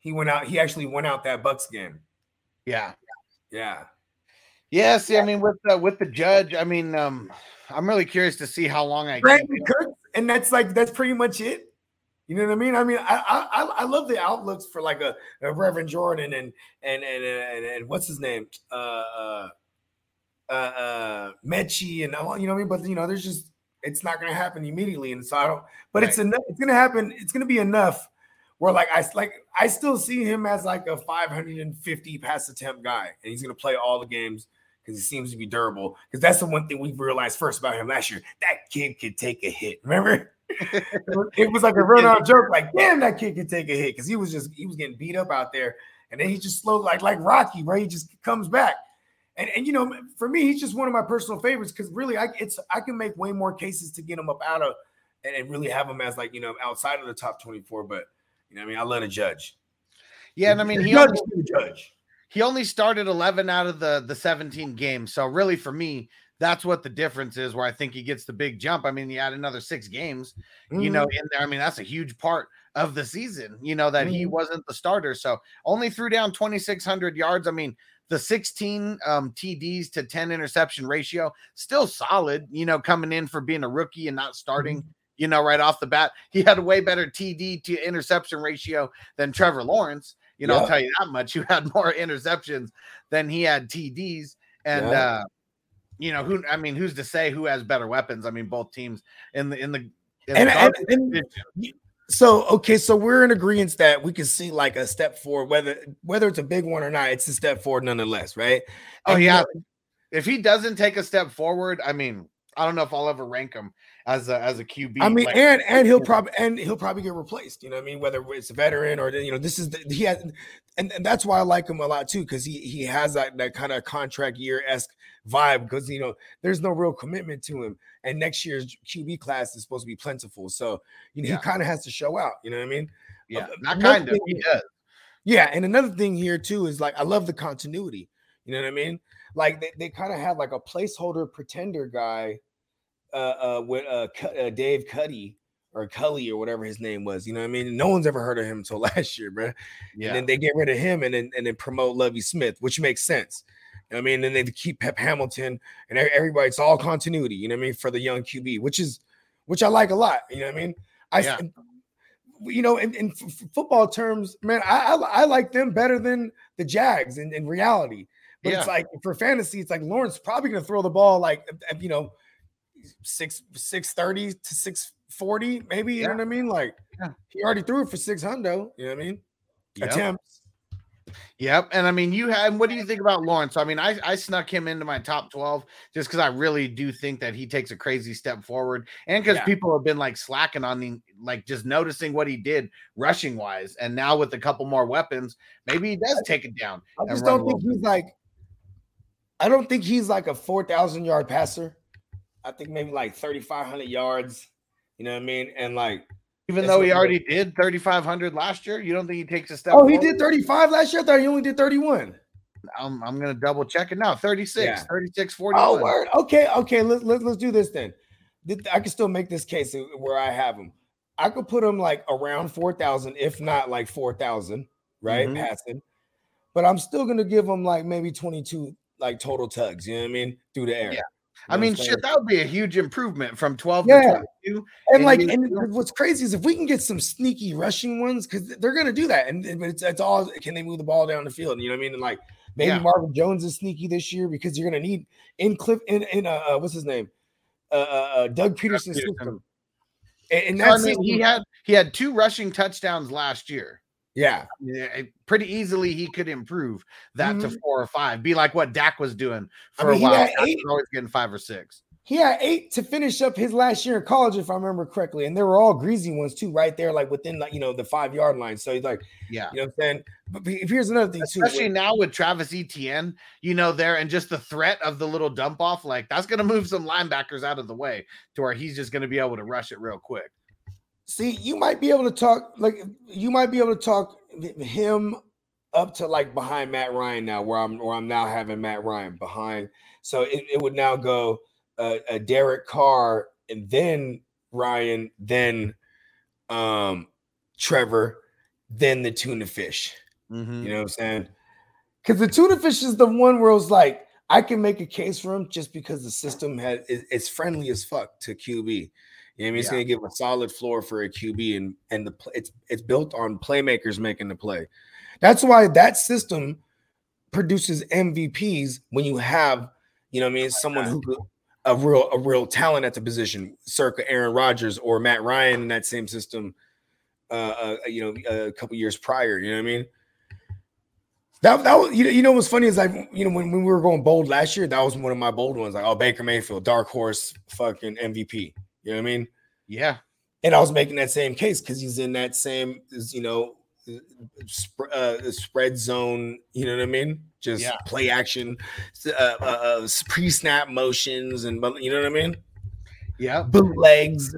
he went out. He actually went out that Bucs game. Yeah. Yeah. Yeah. See, I mean, with the with the judge, I mean, um, I'm really curious to see how long I Brandon. Kirk, and that's like that's pretty much it. You know what I mean? I mean, I I, I- love the outlooks for like a, a Reverend Jordan and and and and, and what's his name, uh, uh, uh, uh Mechie and all. You know what I mean? But you know, there's just it's not going to happen immediately, and so I don't. But it's enough. It's going to happen. It's going to be enough where like I like I still see him as like a 550 pass attempt guy, and he's going to play all the games because he seems to be durable. Because that's the one thing we realized first about him last year. That kid could take a hit. Remember? It was like a run-on joke, like, damn, that kid could take a hit because he was just he was getting beat up out there. And then he just slow like like Rocky, right? he just comes back. And and you know, for me, he's just one of my personal favorites because really I it's I can make way more cases to get him up out of and, and really have him as like you know outside of the top 24. But you know, I mean, I let a judge. Yeah, and I mean, he judge only, judge. he only started 11 out of the the 17 games. So really, for me, that's what the difference is. Where I think he gets the big jump. I mean, he had another six games, you know, in there. I mean, that's a huge part of the season. You know that he Mhm. wasn't the starter, so only threw down 2,600 yards. I mean, the 16 um, TDs to 10 interception ratio still solid. You know, coming in for being a rookie and not starting. You know, right off the bat, he had a way better TD to interception ratio than Trevor Lawrence. You know, I'll tell you that much. You had more interceptions than he had TDs. And Yeah. uh, you know, who I mean, who's to say who has better weapons? I mean, both teams in the in the in And, the and, garbage and so okay, so we're in agreement that we can see like a step forward, whether whether it's a big one or not, it's a step forward nonetheless, right? oh And, yeah. If he doesn't take a step forward, I mean, I don't know if I'll ever rank him as a as a QB. I mean, like- and and he'll probably and he'll probably get replaced. You know what I mean? Whether it's a veteran or you know, this is the, he has, and, and that's why I like him a lot too because he he has that that kind of contract year esque vibe because you know there's no real commitment to him, and next year's QB class is supposed to be plentiful, so you know Yeah. he kind of has to show out. You know what I mean? yeah, uh, not kind of. He does. Yeah, and another thing here too is like I love the continuity. You know what I mean? Like they, they kind of had like a placeholder pretender guy uh uh with uh, uh Dave Cuddy or Cully or whatever his name was. You know what I mean? No one's ever heard of him until last year, bro. Yeah. And then they get rid of him and then and then promote Lovie Smith, which makes sense. You know what I mean? And then they keep Pep Hamilton and everybody. It's all continuity. You know what I mean for the young QB, which is which I like a lot. You know what I mean? I Yeah. you know in, in f- football terms, man, I, I I like them better than the Jags in, in reality. But it's like for fantasy, it's like Lawrence probably gonna throw the ball like you know six six thirty to six forty, maybe. You know what I mean? Like Yeah. he already threw it for six hundo. You know what I mean? Yep. Attempts. Yep. And I mean, you had what do you think about Lawrence? I mean, I, I snuck him into my top 12 just because I really do think that he takes a crazy step forward. And because Yeah. people have been like slacking on the like just noticing what he did rushing wise. And now with a couple more weapons, maybe he does take it down. I just don't think he's like. I don't think he's like a four thousand yard passer. I think maybe like thirty five hundred yards. You know what I mean? And like, Even though he already did 3,500 last year, you don't think he takes a step oh, he did thirty five last year. I thought he only did thirty one. I'm, I'm going to double check it now 36, Yeah. 36, 41. Oh, word. Okay, okay. Let's let, let's do this then. I can still make this case where I have him. I could put him like around four thousand, if not like four thousand, right? Mhm. Passing, but I'm still gonna give him like maybe twenty two like total tugs. You know what I mean? Through the air. Yeah. I know mean, shit, that would be a huge improvement from 12 Yeah. to 22. And And like, you- and what's crazy is if we can get some sneaky rushing ones, because they're gonna do that, and but it's, it's all can they move the ball down the field? You know what I mean? And like maybe Yeah. Marvin Jones is sneaky this year because you're gonna need in Cliff in in uh, uh what's his name, uh, uh, uh Doug Pederson's Pederson. system. And, and So, I that's mean, he had he had two rushing touchdowns last year. Yeah, pretty easily he could improve that to Mhm. four or five. Be like what Dak was doing I for mean, a he while. had Dak was eight- always getting five or six. he had eight to finish up his last year in college, if I remember correctly, and they were all greasy ones too, right there, like within like you know the five yard line. So he's like, Yeah. you know what I'm saying. But here's another thing too. Especially now with Travis Etienne, you know, there and just the threat of the little dump off, like that's gonna move some linebackers out of the way to where he's just gonna be able to rush it real quick. See, you might be able to talk like you might be able to talk him up to like behind Matt Ryan now, where I'm where I'm now having Matt Ryan behind. So it, it would now go uh, uh Derek Carr and then Ryan, then um Trevor, then the tuna fish. Mhm. You know what I'm saying? Because the tuna fish is the one where it's like I can make a case for him just because the system has it's friendly as fuck to QB. You know what I mean? It's Yeah. gonna give a solid floor for a QB, and and the it's it's built on playmakers making the play. That's why that system produces MVPs when you have, you know, what I mean, someone who a real a real talent at the position, circa Aaron Rodgers or Matt Ryan in that same system. Uh, uh you know, a couple years prior. You know what I mean? That that was you know, you know what's funny is like you know when, when we were going bold last year, that was one of my bold ones. Like, oh, Baker Mayfield, dark horse, fucking MVP. You know what I mean? Yeah. And I was making that same case because he's in that same, you know, sp- uh, spread zone. You know what I mean? Just Yeah. play action, uh, uh, uh, pre-snap motions, and you know what I mean? Yeah. Bootlegs.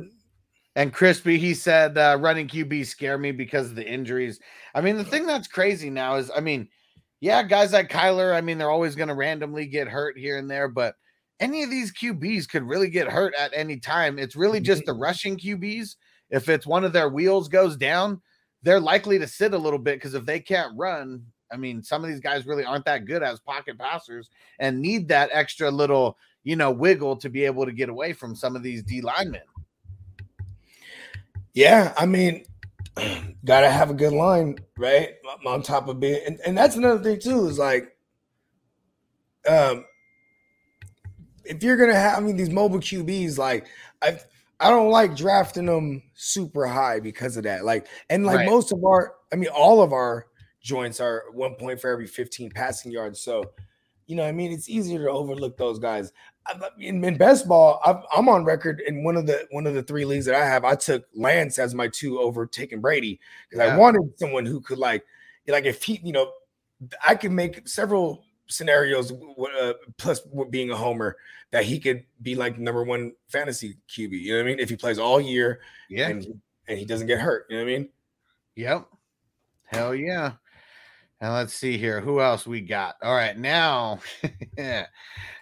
And Crispy, he said uh, running QB scare me because of the injuries. I mean, the thing that's crazy now is, I mean, yeah, guys like Kyler, I mean, they're always going to randomly get hurt here and there, but any of these QBs could really get hurt at any time. It's really just the rushing QBs. If it's one of their wheels goes down, they're likely to sit a little bit because if they can't run, I mean, some of these guys really aren't that good as pocket passers and need that extra little, you know, wiggle to be able to get away from some of these D linemen. Yeah, I mean, gotta have a good line, right? On top of being, and, and that's another thing too, is like, um, if you're gonna have, I mean, these mobile QBs, like, I, I don't like drafting them super high because of that. Like, and like Right. most of our, I mean, all of our joints are one point for every 15 passing yards. So, you know, I mean, it's easier to overlook those guys. In, in best ball, I've, I'm on record in one of the one of the three leagues that I have. I took Lance as my two over taking Brady because Yeah. I wanted someone who could like, like if he, you know, I could make several scenarios uh, plus being a homer that he could be like number one fantasy QB. You know what I mean? If he plays all year Yeah. and and he doesn't get hurt. You know what I mean? Yep. Hell yeah. And let's see here. Who else we got? All right. Now,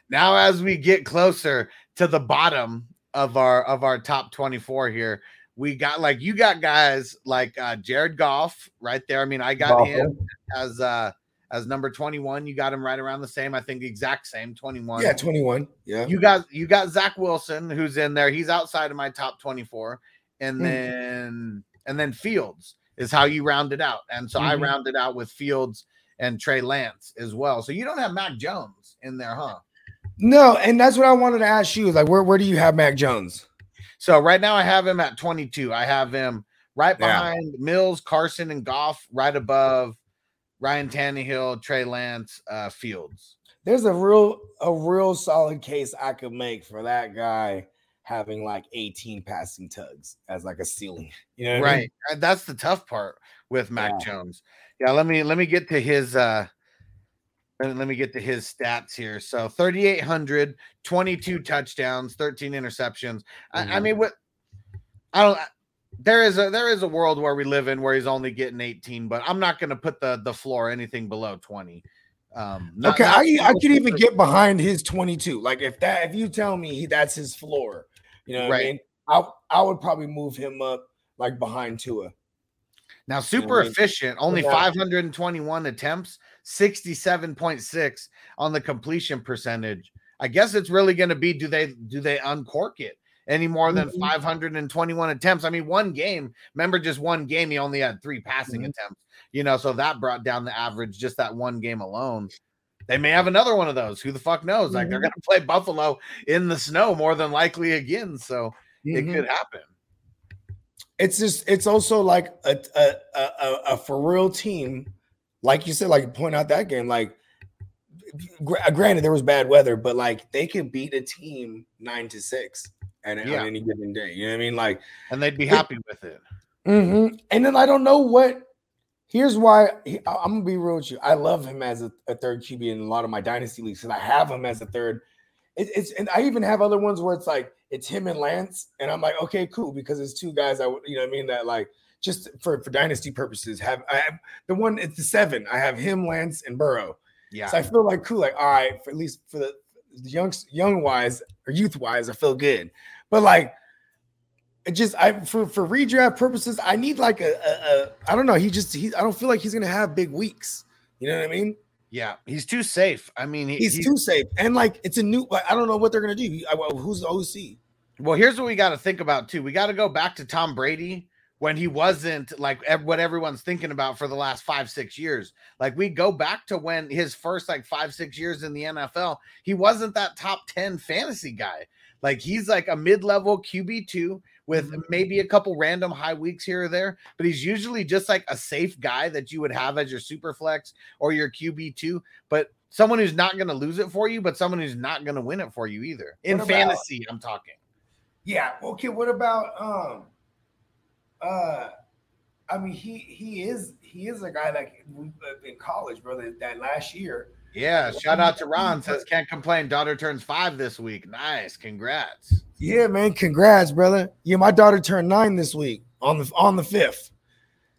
now as we get closer to the bottom of our of our top 24 here, We got like you got guys like uh Jared Goff right there. I mean, I got Goff, him as uh as number 21. You got him right around the same, I think the exact same 21. Yeah, 21. Yeah. You got you got Zach Wilson who's in there. He's outside of my top 24. And Mhm. then and then Fields is how you round it out. And so I Mhm. rounded out with Fields and Trey Lance as well. So you don't have Mac Jones in there, huh? No, and that's what I wanted to ask you. Like, where, where do you have Mac Jones? So right now I have him at 22. I have him right Yeah. behind Mills, Carson, and Goff, right above Ryan Tannehill, Trey Lance, uh, Fields. There's a real a real solid case I could make for that guy having like 18 passing tugs as like a ceiling. You know what I mean? Right. Uh, That's the tough part with Mac Jones. Yeah, let me let me get to his uh let let me get to his stats here. So 3,800, 22 touchdowns, 13 interceptions. I, I Mhm. mean, what I don't. There is a there is a world where we live in where he's only getting 18, but I'm not going to put the the floor anything below 20. Um, not- okay, not- I, I could even get behind his 22. Like if that if you tell me he, that's his floor, you know what I Right. mean? I I would probably move him up like behind Tua. Now, super I mean? efficient, only Yeah. 521 attempts, 67.6 on the completion percentage. I guess it's really going to be do they do they uncork it any more than Mhm. 521 attempts? I mean, one game, remember just one game, he only had three passing Mhm. attempts, you know, so that brought down the average just that one game alone. They may have another one of those. Who the fuck knows? Like they're Mhm. going to play Buffalo in the snow more than likely again, so it Mhm. could happen. it's just it's also like a a, a a for real team, like you said, like point out that game, like granted there was bad weather, but like they could beat a team nine to six and Yeah. on any given day. You know what I mean? Like, And they'd be happy with it. mhm. and then I don't know what. Here's why he- I'm gonna be real with you. I love him as a, a third QB in a lot of my dynasty leagues, and I have him as a third. It, it's and I even have other ones where it's like it's him and Lance, and I'm like, okay, cool, because it's two guys I you know, what I mean that like just for for dynasty purposes have I have the one it's the seven. I have him, Lance, and Burrow. Yeah. So I feel like cool, like all right, for at least for the, the young young wise or youth wise, I feel good. But like it just I for for redraft purposes, I need like a, a, a I don't know. He just he I don't feel like he's gonna have big weeks. You know what I mean? Yeah, he's too safe. I mean, he, He's, he's too safe, and like it's a new. Like, I don't know what they're gonna do. I, who's the OC? Well, here's what we got to think about too. We got to go back to Tom Brady when he wasn't like what everyone's thinking about for the last five, six years. Like we go back to when his first like five, six years in the NFL, he wasn't that top 10 fantasy guy. Like he's like a mid level QB2 with maybe a couple random high weeks here or there, but he's usually just like a safe guy that you would have as your super flex or your QB2, but someone who's not going to lose it for you, but someone who's not going to win it for you either. In about- fantasy, I'm talking. Yeah. Okay. What about um? Uh, I mean, he he is he is a guy that in college, brother. That last year, Yeah, shout out to Ron says can't complain. Daughter turns five this week. Nice, congrats. yeah, man. Congrats, brother. Yeah, my daughter turned nine this week on the on the fifth.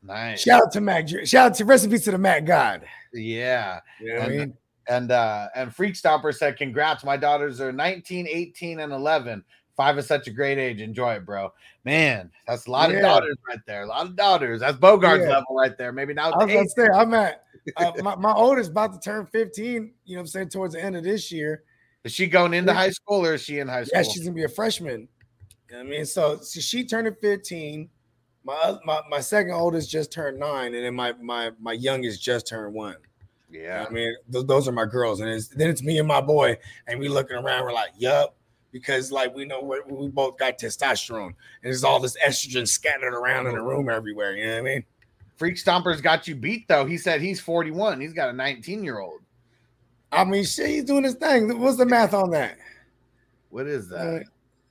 Nice. Shout out to Mac. Shout out to recipes to the Mac God. Yeah. You know what I And- mean? And uh and Freak Stomper said, Congrats. My daughters are 19, 18, and 11. Five is such a great age. Enjoy it, bro. Man, that's a lot Yeah. of daughters right there. A lot of daughters. That's Bogart's Yeah. level right there. Maybe now I was gonna say I'm at uh, my, my oldest about to turn 15, you know what I'm saying, towards the end of this year. Is she going into high school or is she in high school? Yeah, she's gonna be a freshman. You know I mean, so, so she turned 15. My, my my second oldest just turned nine, and then my my my youngest just turned one. You know yeah. I mean, Th- those are my girls, and it's, then it's me and my boy, and we looking around, we're like, yup, because like we know what we both got testosterone, and there's all this estrogen scattered around in the room everywhere. You know what I mean? Freak Stomper's got you beat though. He said he's 41. He's got a 19 year old. I mean, shit, he's doing his thing. What's the math on that? What is that?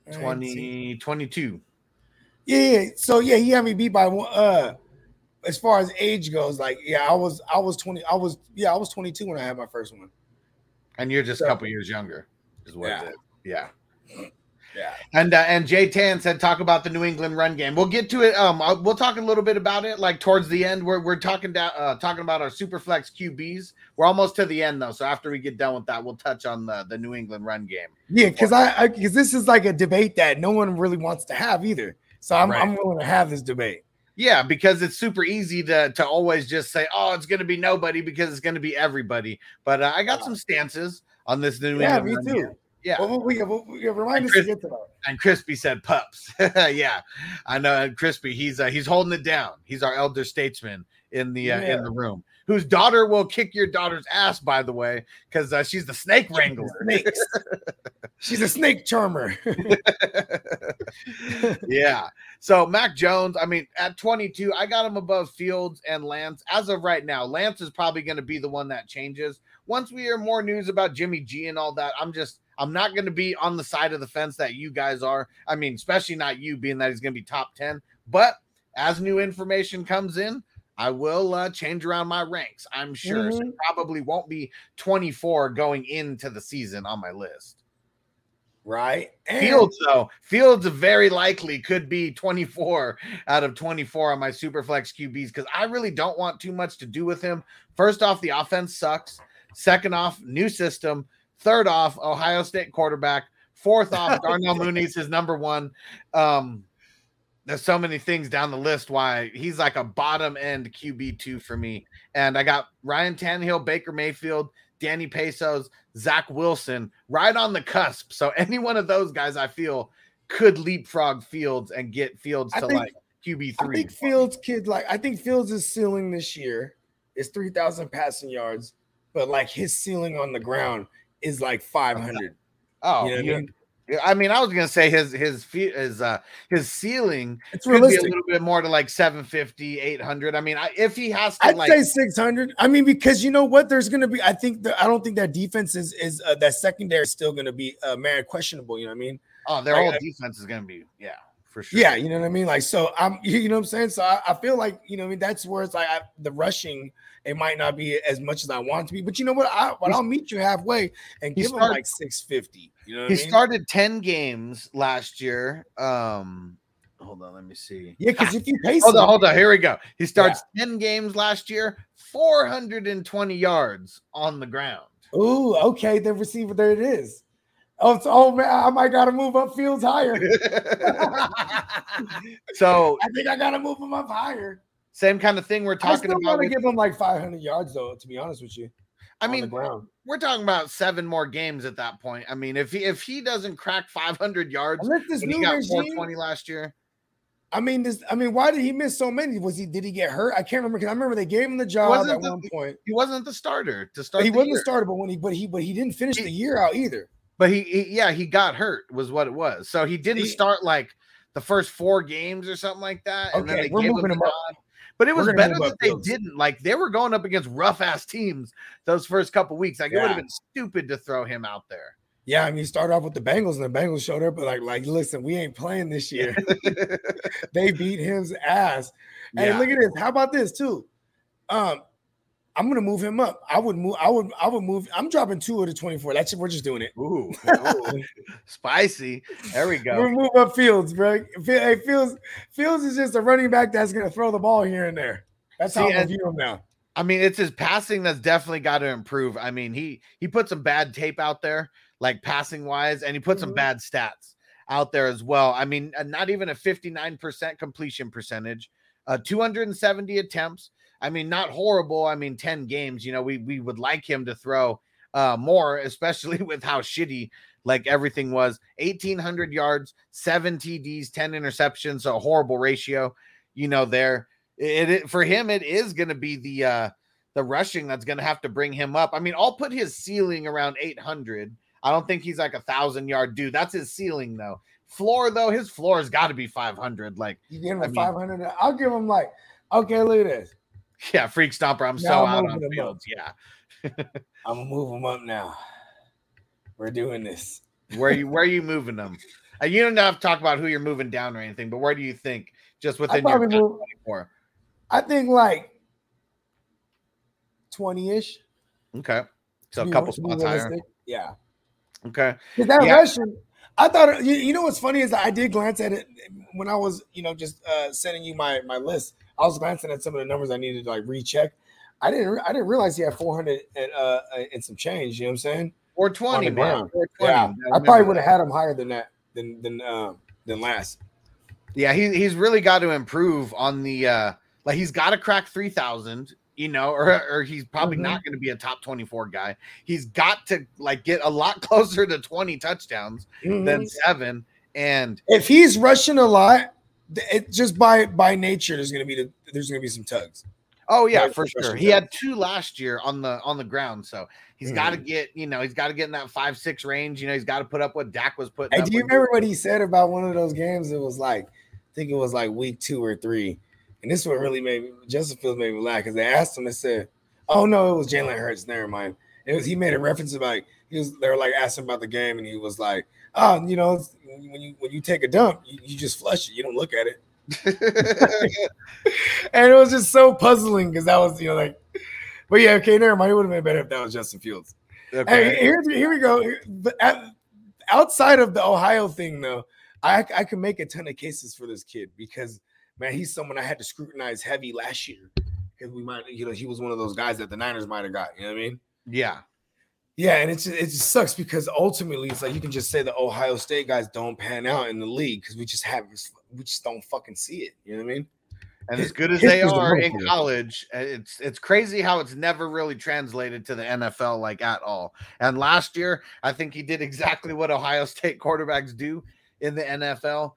Uh, 20, 22. Yeah, yeah. So yeah, he had me beat by one. Uh, as far as age goes, like yeah, I was I was twenty. I was yeah, I was twenty two when I had my first one. And you're just a couple years younger, is what Yeah. it is. Yeah. Yeah. And uh, and Jay Tan said talk about the New England run game. We'll get to it. Um, I'll- we'll talk a little bit about it like towards the end. We're we're talking down uh, talking about our super flex QBs. We're almost to the end though, so after we get done with that, we'll touch on the the New England run game. Yeah, because I because this is like a debate that no one really wants to have either. So I'm, Right. I'm willing to have this debate. Yeah, because it's super easy to to always just say, "Oh, it's going to be nobody," because it's going to be everybody. But uh, I got some stances on this New Yeah, England Yeah, me run too. here. Yeah, Well, we, we, we, remind us to Chris- get to that. and Crispy said pups. yeah, I know. And Crispy, he's uh, he's holding it down. He's our elder statesman in the uh, Yeah. in the room, whose daughter will kick your daughter's ass, by the way, because uh, she's the snake wrangler. Snakes. She's a snake charmer. yeah. So Mac Jones, I mean, at 22, I got him above Fields and Lance. As of right now, Lance is probably going to be the one that changes. Once we hear more news about Jimmy G and all that, I'm just I'm not going to be on the side of the fence that you guys are. I mean, especially not you being that he's going to be top 10. But as new information comes in, I will uh, change around my ranks. I'm sure. So Mhm. probably won't be 24 going into the season on my list. right? And Fields, though, Fields very likely could be 24 out of 24 on my Superflex QBs because I really don't want too much to do with him. First off, the offense sucks. Second off, new system. Third off, Ohio State quarterback. Fourth off, Darnell Mooney's his number one. Um, there's so many things down the list why he's like a bottom end QB two for me. And I got Ryan Tannehill, Baker Mayfield, Danny Pesos, Zach Wilson, right on the cusp. So any one of those guys, I feel, could leapfrog Fields and get Fields I to think- like QB I three. think Fields kid like I think Fields' is ceiling this year is three thousand passing yards, but like his ceiling on the ground is like five hundred. oh, you know what I mean? yeah, I mean, I was gonna say his his his uh his ceiling It's could be a little bit more to like 750, 800. I mean, I, if he has to I'd like say 600. I mean, because you know what? There's to be, I think, the, I don't think that defense is, is uh, that secondary is still to be, uh, man, questionable. You know what I mean? oh, their like, whole defense is gonna be yeah for sure. Yeah, you know what I mean? Like, so I'm, you know what I'm saying? So I, I feel like, you know, what I mean, that's where it's like I, the rushing, it might not be as much as I want to be, but you know what? I, but I'll meet you halfway and give him like 650. You know what he I mean? started 10 games last year. Um, hold on, let me see. yeah, because if you pace Hold on, hold on. Here we go. He starts 10 games last year, 420 yards on the ground. ooh, okay, the receiver, there it is. Oh, oh man, I might got to move up fields higher. so, I think I got to move him up higher. Same kind of thing we're I talking still about. with- give him like 500 yards, though. To be honest with you, I mean, we're talking about seven more games at that point. I mean, if he if he doesn't crack 500 yards, Unless this when he got regime, 420 last year, I mean, this. I mean, why did he miss so many? Was he? Did he get hurt? I can't remember. Because I remember they gave him the job at the- one point. he wasn't the starter to start. He the wasn't year. the starter, but when he, but he, but he didn't finish He- the year out either. But he, he, yeah, he got hurt was what it was. So he didn't He- start like the first four games or something like that. And then Okay, they we're gave moving him him up. But it was better that they Fields. didn't. Like they were going up against rough ass teams those first couple weeks. Like it would have been stupid to throw him out there. Yeah, I mean, start off with the Bengals, and the Bengals showed up, but like, like, listen, we ain't playing this year. they beat his ass. Hey, Yeah. look at this. How about this too? Um, I'm gonna move him up. I would move. I would. I would move. I'm dropping two of the 24. That's we're just doing it. Ooh, ooh, spicy. There we go. gonna move up Fields, bro. Hey, Fields. Fields is just a running back that's gonna throw the ball here and there. That's how See, I view him now. I mean, it's his passing that's definitely got to improve. I mean, he he put some bad tape out there, like passing wise, and he put some Mhm. bad stats out there as well. I mean, not even a 59% completion percentage, uh, 270 attempts. I mean, not horrible. I mean, 10 games, you know, we we would like him to throw uh more, especially with how shitty like everything was. 1800 yards, seven TDs, 10 interceptions, so a horrible ratio, you know, there. It, it for him, it is going to be the uh the rushing that's going to have to bring him up. I mean, I'll put his ceiling around 800. I don't think he's like a thousand yard dude. That's his ceiling though. Floor though, his floor has got to be 500. Like, You give him I mean- 500. I'll give him like, okay, look at this. yeah, freak stomper. I'm so I'm out on him up. fields. Yeah, I'm gonna move them up now. We're doing this. where you where are you moving them? Uh, you don't have to talk about who you're moving down or anything, but where do you think just I within your move. 24? I think like 20-ish. Okay, so a couple spots higher. realistic. Yeah. Okay, 'Cause that Yeah. Russian, I thought you, you know what's funny is I did glance at it when I was, you know, just uh sending you my my list. I was glancing at some of the numbers I needed to like recheck. I didn't re- I didn't realize he had 400 and uh and some change, you know what I'm saying? 420, On the man. ground. 420. Yeah. Gotta I probably would have had him higher than that than than um than last. Yeah, he, he's really got to improve on the uh like he's got to crack 3000, you know, or or he's probably Mhm. not going to be a top 24 guy. He's got to like get a lot closer to 20 touchdowns than Mhm. 7 and if he's rushing a lot, th- it just by by nature there's gonna be the, there's gonna be some tugs. oh yeah, for sure. He had two last year on the on the ground, so he's got Mm-hmm. to get, you know, he's got to get in that 5-6 range, you know, he's got to put up what Dak was putting Hey, do you remember what he said about one of those games? It was like, I think it was like week two or three. And this one really made me, Justin Fields made me laugh because they asked him, they said, Oh no, it was Jalen Hurts. Never mind. It was he made a reference about he was they were like asking about the game, and he was like, Oh, you know, when you when you take a dump, you, you just flush it, you don't look at it. and it was just so puzzling because that was, you know, like, but yeah, okay, never mind. It would have been better if that was Justin Fields. Okay. Hey, here, here we go. At- outside of the Ohio thing, though, I I can make a ton of cases for this kid because man, he's someone I had to scrutinize heavy last year because we might, you know, he was one of those guys that the Niners might have got. You know what I mean? yeah. Yeah, and it's it just sucks because ultimately it's like you can just say the Ohio State guys don't pan out in the league because we just haven't we just don't fucking see it. You know what I mean? And as good as they are in college, uh, it's it's crazy how it's never really translated to the NFL like at all. And last year, I think he did exactly what Ohio State quarterbacks do in the NFL.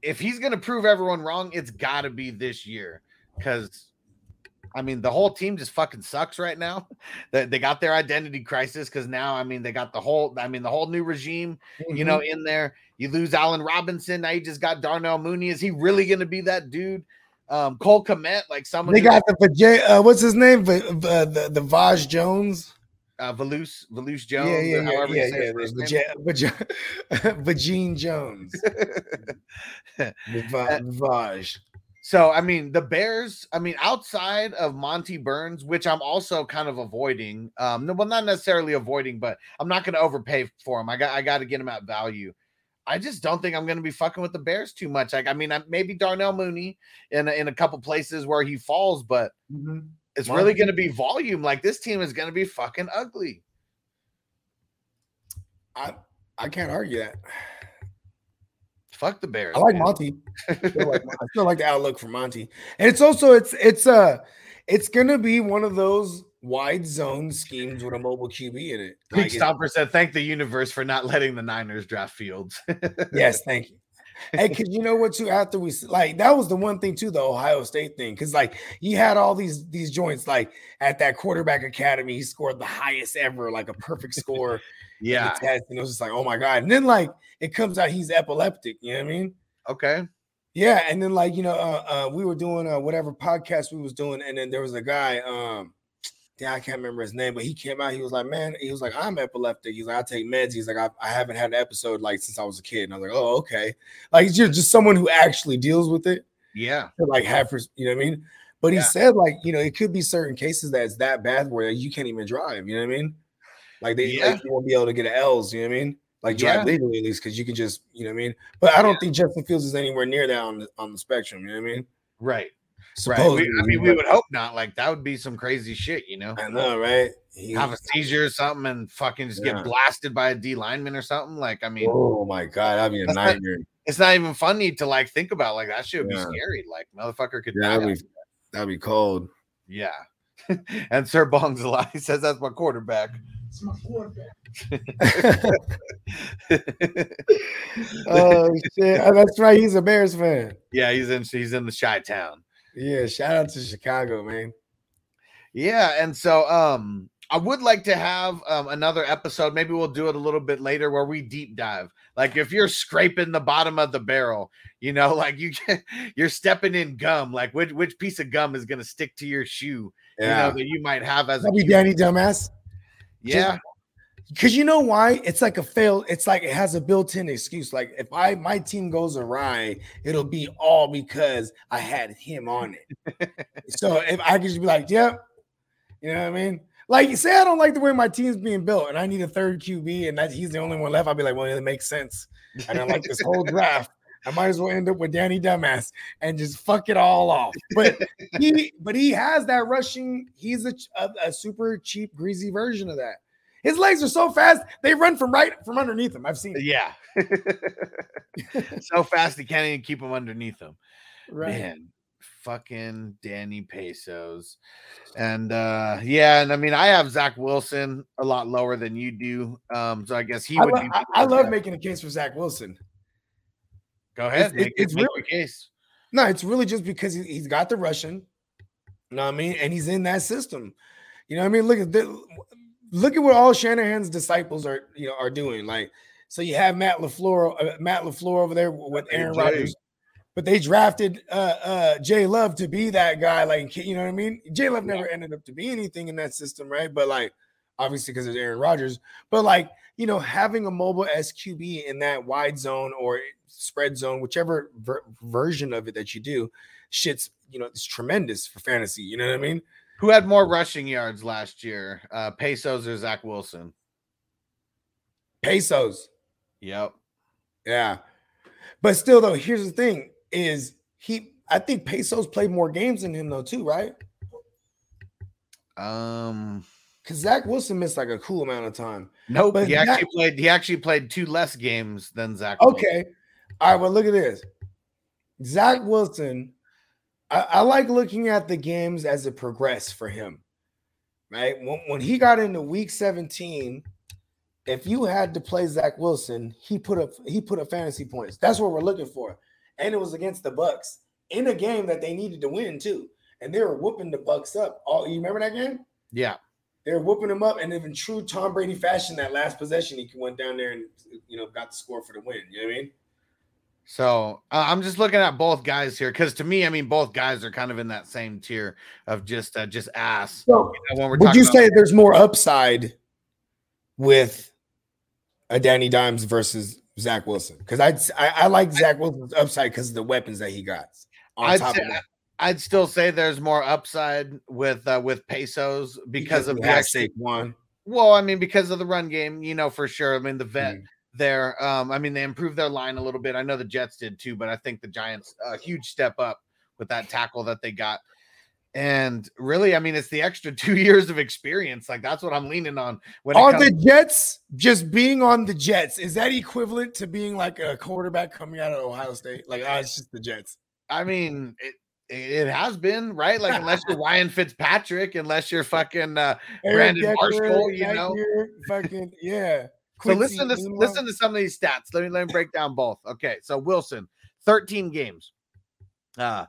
If he's going to prove everyone wrong, it's got to be this year because I mean the whole team just fucking sucks right now. They, they got their identity crisis because now I mean they got the whole I mean the whole new regime you know, Mm-hmm. in there. You lose Allen Robinson. Now you just got Darnell Mooney. Is he really going to be that dude? Um, Cole Kmet, like someone they got the uh, what's his name? V- v- the the Vaj Jones. uh, Velus, Velus Jones, yeah, yeah, yeah, however yeah, say yeah. his first the name. Vaja- Vagine Jones. Vaj. So, I mean, the Bears, I mean, outside of Monty Burns, which I'm also kind of avoiding, um, no, well, not necessarily avoiding, but I'm not going to overpay for him. I got, I got to get him at value. I just don't think I'm going to be fucking with the Bears too much. Like, I mean, I- maybe Darnell Mooney in a, in a couple places where he falls, but it's really going to be volume. Like, this team is going to be fucking ugly. I I can't argue that. Fuck the Bears. I like man. Monty. I still like, I still like the outlook for Monty, and it's also it's it's uh it's gonna be one of those wide zone schemes with a mobile QB in it. Pete Like, Stomper said, "Thank the universe for not letting the Niners draft Fields." yes, thank you. Hey, because you know what? Too after we like that was the one thing too, the Ohio State thing, because like you had all these these joints like at that quarterback academy, he scored the highest ever, like a perfect score. in the yeah. test, and it was just like, oh my god. And then like it comes out he's epileptic. You know what I mean? Okay. Yeah, and then like you know, uh, uh we were doing uh, whatever podcast we was doing, and then there was a guy, um, yeah, I can't remember his name, but he came out. He was like, man, he was like, I'm epileptic. He's like, I take meds. He's like, I, I haven't had an episode like since I was a kid. And I was like, oh, okay. Like you're just someone who actually deals with it, Yeah. like have, you know what I mean? But he Yeah. said like, you know, it could be certain cases that it's that bad where you can't even drive. You know what I mean? Like they, Yeah. like, you won't be able to get an L's. You know what I mean? Like Yeah. drive legally at least because you can just, you know what I mean. But I don't think Justin Fields is anywhere near that on the, on the spectrum. You know what I mean? Right. Right. We, I mean, we would hope not. Like that would be some crazy shit, you know. I know, right? He- Have a seizure or something and fucking just Yeah. get blasted by a D lineman or something. Like, I mean, oh my god, that'd be a That's not- nightmare. it's not even funny to like think about. Like that shit would Yeah. be scary. Like motherfucker could Yeah, die. that'd be, that'd be cold. Yeah. and Sir Bong's a lot. He says that's my quarterback. It's my quarterback. oh shit, Oh, that's right. He's a Bears fan. yeah, he's in he's in the Chi Town. Yeah, shout out to Chicago, man. Yeah, and so um I would like to have um, another episode. Maybe we'll do it a little bit later where we deep dive. Like if you're scraping the bottom of the barrel, you know, like you can, you're stepping in gum. Like which which piece of gum is going to stick to your shoe? You know that you might have as a That'd be cue. Danny dumbass. Yeah, Because you know why? It's like a fail. It's like it has a built-in excuse. Like if I my team goes awry, it'll be all because I had him on it. so if I could just be like, "Yep," you know what I mean? Like you say, I don't like the way my team's being built, and I need a third QB, and that he's the only one left. I'll be like, "Well, it makes sense." And I like this whole draft. I might as well end up with Danny Dumbass and just fuck it all off. But he, but he has that rushing. He's a, a, a super cheap, greasy version of that. His legs are so fast, they run from right from underneath him. I've seen it. Yeah. so fast he can't even keep him underneath him. Right. Man, fucking Danny Pesos. And uh yeah, and I mean I have Zach Wilson a lot lower than you do. Um, so I guess he I, would lo- be I, I love making a case for Zach Wilson. Go ahead, it's- it's really- case. No, it's really just because he, he's got the Russian. You know what I mean? And he's in that system. You know what I mean? Look at the, look at what all Shanahan's disciples are you know are doing. Like, so you have Matt LaFleur, uh, Matt LaFleur over there with Aaron Jay. Rodgers, but they drafted uh uh Jay Love to be that guy. Like, you know what I mean? Jay Love never ended up to be anything in that system, right? But like, obviously because it's Aaron Rodgers. But like, you know, having a mobile SQB in that wide zone or spread zone, whichever ver- version of it that you do, shit's you know it's tremendous for fantasy. You know what I mean? Who had more rushing yards last year? Uh Pesos or Zach Wilson? Pesos, Yep. yeah. But still, though, here's the thing: is he? I think Pesos played more games than him, though, too, right? Um Because Zach Wilson missed like a cool amount of time. nope. But he Zach- actually played he actually played two less games than Zach. Wilson. Okay. All right. Well, look at this. Zach Wilson, I, I like looking at the games as it progressed for him. Right. When, when he got into week 17, if you had to play Zach Wilson, he put up he put up fantasy points. That's what we're looking for. And it was against the Bucs in a game that they needed to win too. And they were whooping the Bucs up. All you remember that game? Yeah. They were whooping him up, and in true Tom Brady fashion, that last possession, he went down there and you know got the score for the win. You know what I mean? So uh, I'm just looking at both guys here because to me, I mean, both guys are kind of in that same tier of just uh, just ass. So, You know, when we're would you about- say there's more upside with a Danny Dimes versus Zach Wilson? Because I, I like Zach Wilson's upside because of the weapons that he got. On I'd top say, of that, I'd still say there's more upside with uh, with Pesos because, of he the actually, Saquon. well, I mean, because of the run game, you know, for sure. I mean, the vet Mhm. there, um, I mean, they improved their line a little bit. I know the Jets did too, but I think the Giants a huge step up with that tackle that they got. And really, I mean, it's the extra two years of experience. Like that's what I'm leaning on when Are comes the Jets just being on the Jets? Is that equivalent to being like a quarterback coming out of Ohio State? Like, ah, it's just the Jets. I mean, it it has been right. Like unless you're Ryan Fitzpatrick, unless you're fucking uh, Brandon Decker, Marshall, you know. fucking yeah. So listen to Enunwa. listen to some of these stats. Let me let me break down both. Okay, so Wilson, 13 games, uh,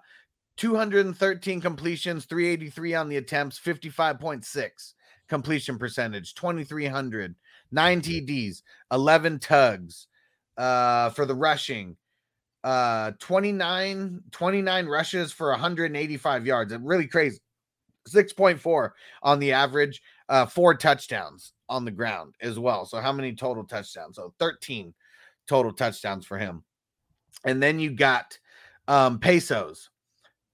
213 completions, 383 on the attempts, 55.6 completion percentage, 2300, nine TDs, 11 tugs, uh, for the rushing, uh, 29 29 rushes for 185 yards. It's really crazy. 6.4 on the average, uh, four touchdowns on the ground as well. So, how many total touchdowns? So, 13 total touchdowns for him. And then you got um, Pesos,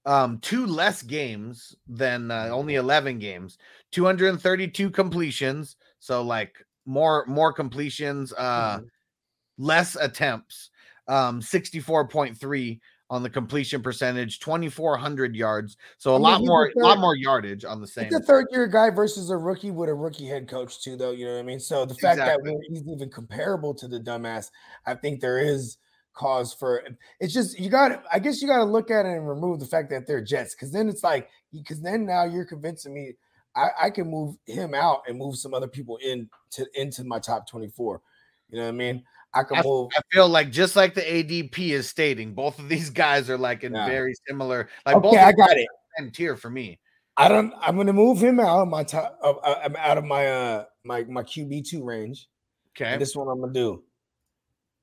um, two less games than uh, only 11 games, 232 completions. So, like more more completions, uh, less attempts, um, 64.3 on the completion percentage, 2,400 yards. So a I mean, lot more, a lot more yardage on the same. It's a third year guy versus a rookie with a rookie head coach too, though. You know what I mean? So the fact Exactly. that he's even comparable to the dumbass, I think there is cause for. It's just you got. to I guess you got to look at it and remove the fact that they're Jets, because then it's like because then now you're convincing me I, I can move him out and move some other people in to into my top twenty four. You know what I mean? I can I, move. I feel like just like the ADP is stating, both of these guys are like in Yeah. very similar, like both Okay, of I got it. same tier for me. I don't. I'm going to move him out of my top. Uh, I'm out of my uh my my QB two range. Okay. And this one I'm gonna do.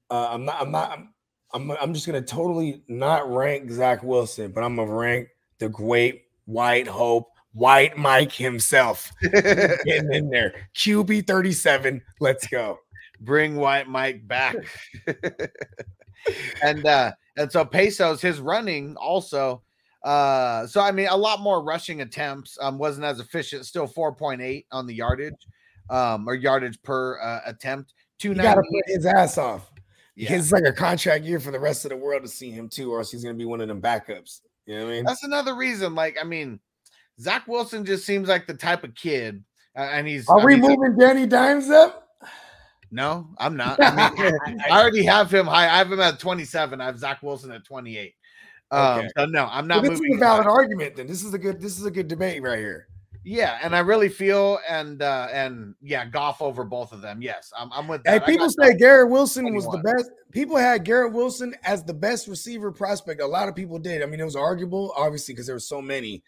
Uh, I'm not. I'm not. I'm, I'm. I'm just gonna totally not rank Zach Wilson, but I'm gonna rank the great White Hope, White Mike himself, getting in there. QB 37. Let's go. Bring White Mike back. and uh and so Pesos, his running also. Uh so I mean a lot more rushing attempts, um, wasn't as efficient, still 4.8 on the yardage, um, or yardage per uh, attempt. You gotta 290. put his ass off. Yeah. It's like a contract year for the rest of the world to see him too, or else he's gonna be one of them backups. You know what I mean? That's another reason. Like, I mean, Zach Wilson just seems like the type of kid Uh, and he's Are I we mean, moving Danny Dimes up? No, I'm not. I, mean, I already have him high. I have him at 27. I have Zach Wilson at 28. Um, Okay. so no, I'm Well, not this is a valid high. argument. Then this is a good. This is a good debate right here. Yeah, and I really feel and uh and yeah, Goff over both of them. Yes, I'm, I'm with Hey, that. I people say Garrett Wilson was the best. People had Garrett Wilson as the best receiver prospect. A lot of people did. I mean, it was arguable, obviously, because there were so many.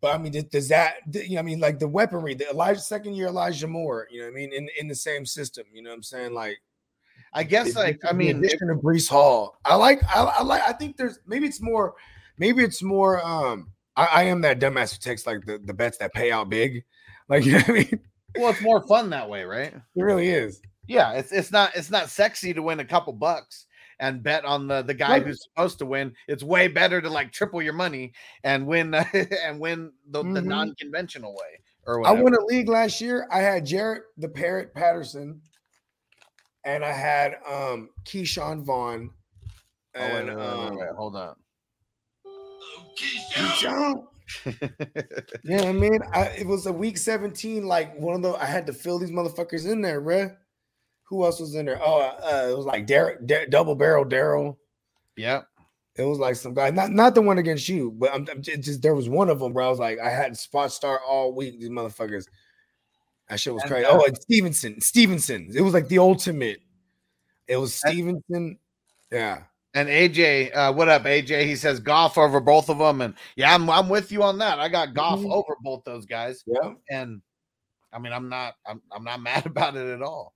But I mean, does- that? You know, I mean, like the weaponry, the Elijah second year Elijah Moore. You know, what I mean, in in the same system. You know, what I'm saying like. I guess the like I mean, addition of Breece Hall. I like. I, I like. I think there's maybe it's more. Maybe it's more. Um, I, I am that dumbass who takes like the the bets that pay out big. Like you know what I mean? well, it's more fun that way, right? It really is. Yeah, it's it's not it's not sexy to win a couple bucks and bet on the the guy Right. who's supposed to win. It's way better to like triple your money and win and win the, the Mhm. non-conventional way or I won a league last year. I had Jarrett the Parrot Patterson, and I had um Ke'Shawn Vaughn. Oh, wait, And wait, wait, wait, um, wait, hold on. Keyshawn. Yeah, I mean, I, it was a week 17. Like one of the, I had to fill these motherfuckers in there, bruh. Who else was in there? Oh, uh, it was like Derek, double barrel Daryl. yeah. It was like some guy, not not the one against you, but I'm, I'm just, just- there was one of them where I was like, I had spot start all week. These motherfuckers, that shit was And, crazy. uh, oh, and Stevenson, Stevenson. It was like the ultimate. It was Stevenson. Yeah, And AJ, uh, what up, AJ? He says Goff over both of them, and yeah, I'm I'm with you on that. I got Goff Mhm. over both those guys, yeah, and I mean, I'm not I'm I'm not mad about it at all.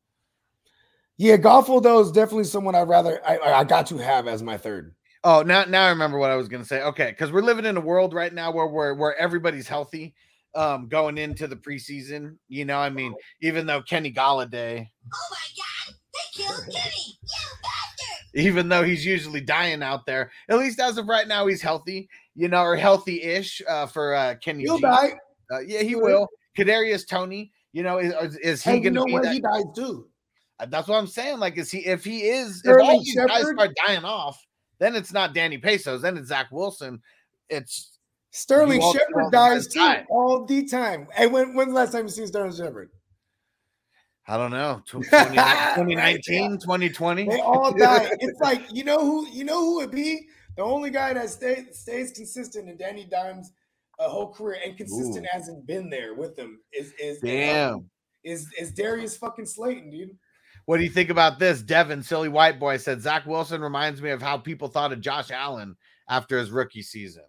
Yeah. Goffel though is definitely someone I'd rather. I I got to have as my third. Oh, now now I remember what I was gonna say. Okay, because we're living in a world right now where where where everybody's healthy, um, going into the preseason. You know, I mean, even though Kenny Golladay, Oh my god, they killed Kenny! You even though he's usually dying out there, at least as of right now, he's healthy. You know, or healthy-ish uh, for uh, Kenny. He'll G. die. Uh, yeah, he will. Kadarius Toney, you know, is, is he you going to know be what? that? He dies too. Uh, That's what I'm saying. Like, is he? If he is, if all these guys Shepard? start dying off, then it's not Danny Pesos. Then it's Zach Wilson. It's Sterling You all- all Shepard dies too die. all the time. Hey, when when's the last time you seen Sterling Shepard? I don't know, tw- 20 2019, 2020. They all die. It's like you know who you know who would be the only guy that stays stays consistent in Danny Dimes' a whole career and consistent Ooh. hasn't been there with him is is Damn. is is Darius fucking Slayton, dude. What do you think about this? Devin, silly white boy, said Zach Wilson reminds me of how people thought of Josh Allen after his rookie season.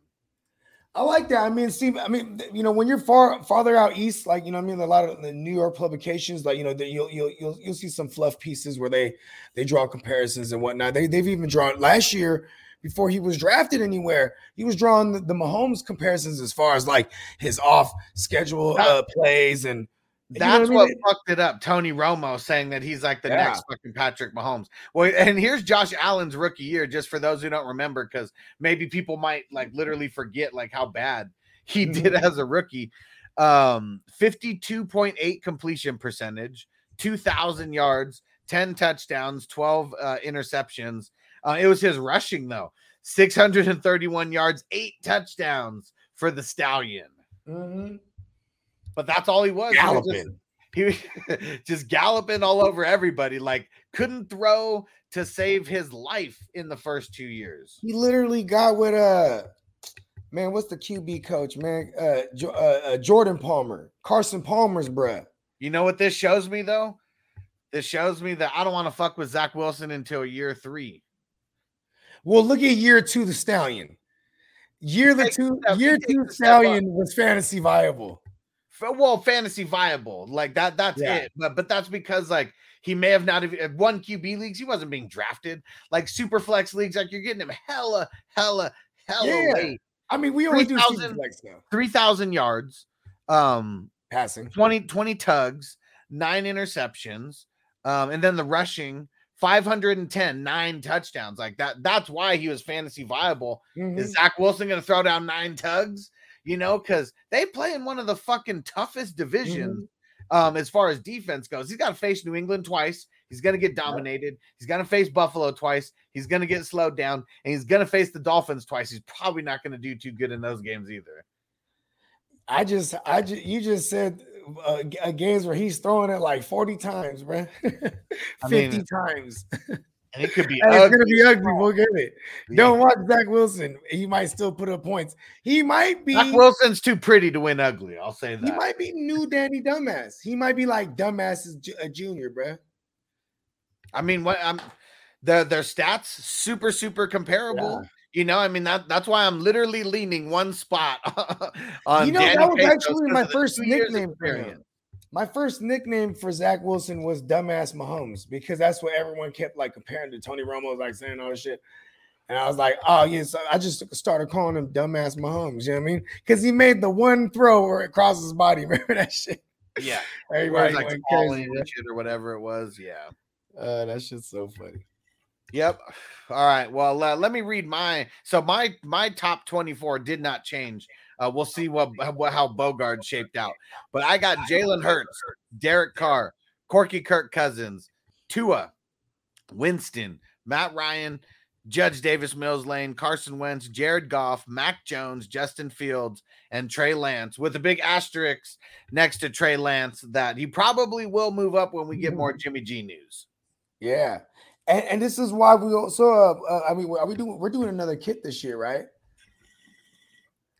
I like that. I mean, see, I mean, you know, when you're far farther out east, like you know, I mean, a lot of the New York publications, like you know, that you'll you'll you'll you'll see some fluff pieces where they they draw comparisons and whatnot. They they've even drawn last year before he was drafted anywhere. He was drawing the, the Mahomes comparisons as far as like his off schedule uh, plays and you know That's I what, mean? fucked it up. Tony Romo saying that he's like the Yeah. next fucking Patrick Mahomes. Well, and here's Josh Allen's rookie year, just for those who don't remember, because maybe people might like literally forget like how bad he Mhm. did as a rookie. Um, 52.8 completion percentage, 2,000 yards, 10 touchdowns, 12 uh, interceptions. Uh, it was his rushing though, 631 yards, eight touchdowns for the Stallion. Mhm. But that's all he was. He was just- galloping. he was just galloping all over everybody like couldn't throw to save his life in the first two years He literally got with uh man, what's the QB coach, man? Uh, Jo- uh, uh Jordan Palmer, Carson Palmer's bruh. you know what this shows me though this shows me that i don't want to fuck with zach wilson until year three Well, look at year two, the stallion. Year the two, year two a stallion was fantasy viable. Well fantasy viable like that that's Yeah. it but but that's because like he may have not even won qb leagues he wasn't being drafted like super flex leagues like you're getting him hella hella hella Yeah. late I mean, we only do 3,000 super flex now. 3000 yards um Passing. 20, 20 tugs, nine interceptions, um, and then the rushing 510, nine touchdowns. Like that, that's why he was fantasy viable. Mhm. Is Zach Wilson going to throw down nine tugs? You know, because they play in one of the fucking toughest divisions um, as far as defense goes. He's got to face New England twice. He's going to get dominated. He's going to face Buffalo twice. He's going to get slowed down, and he's going to face the Dolphins twice. He's probably not going to do too good in those games either. I just, I just, you just said uh, uh, games where he's throwing it like 40 times, bro. 50 I mean, times. And it could be Hey, it's gonna ugly. be ugly. We'll get it. Yeah. Don't watch Zach Wilson. He might still put up points. He might be. Zach Wilson's too pretty to win ugly. I'll say that. He might be new Danny Dumbass. He might be like Dumbass is a junior, bruh. I mean, what I'm their their stats super super comparable. You know, I mean that that's why I'm literally leaning one spot on. You know, Danny that was Pecos actually my first nickname for him. My first nickname for Zach Wilson was Dumbass Mahomes because that's what everyone kept like comparing to Tony Romo, like saying all this shit. And I was like, oh, yes, I just started calling him Dumbass Mahomes. You know what I mean? Because he made the one throw where it crosses his body. Remember that shit? Yeah, Everybody it's like went falling crazy. or whatever it was. Yeah. Uh, that shit's so funny. Yep. All right. Well, uh, let me read my. So my my top twenty four did not change. Uh, we'll see what, what how Bogard shaped out. But I got Jalen Hurts, Derek Carr, Corky Kirk Cousins, Tua, Winston, Matt Ryan, Judge Davis Mills Lane, Carson Wentz, Jared Goff, Mac Jones, Justin Fields, and Trey Lance, with a big asterisk next to Trey Lance that he probably will move up when we get more Jimmy G news. Yeah. And, and this is why we also, uh, uh, I mean, are we doing, we're doing another kit this year, right?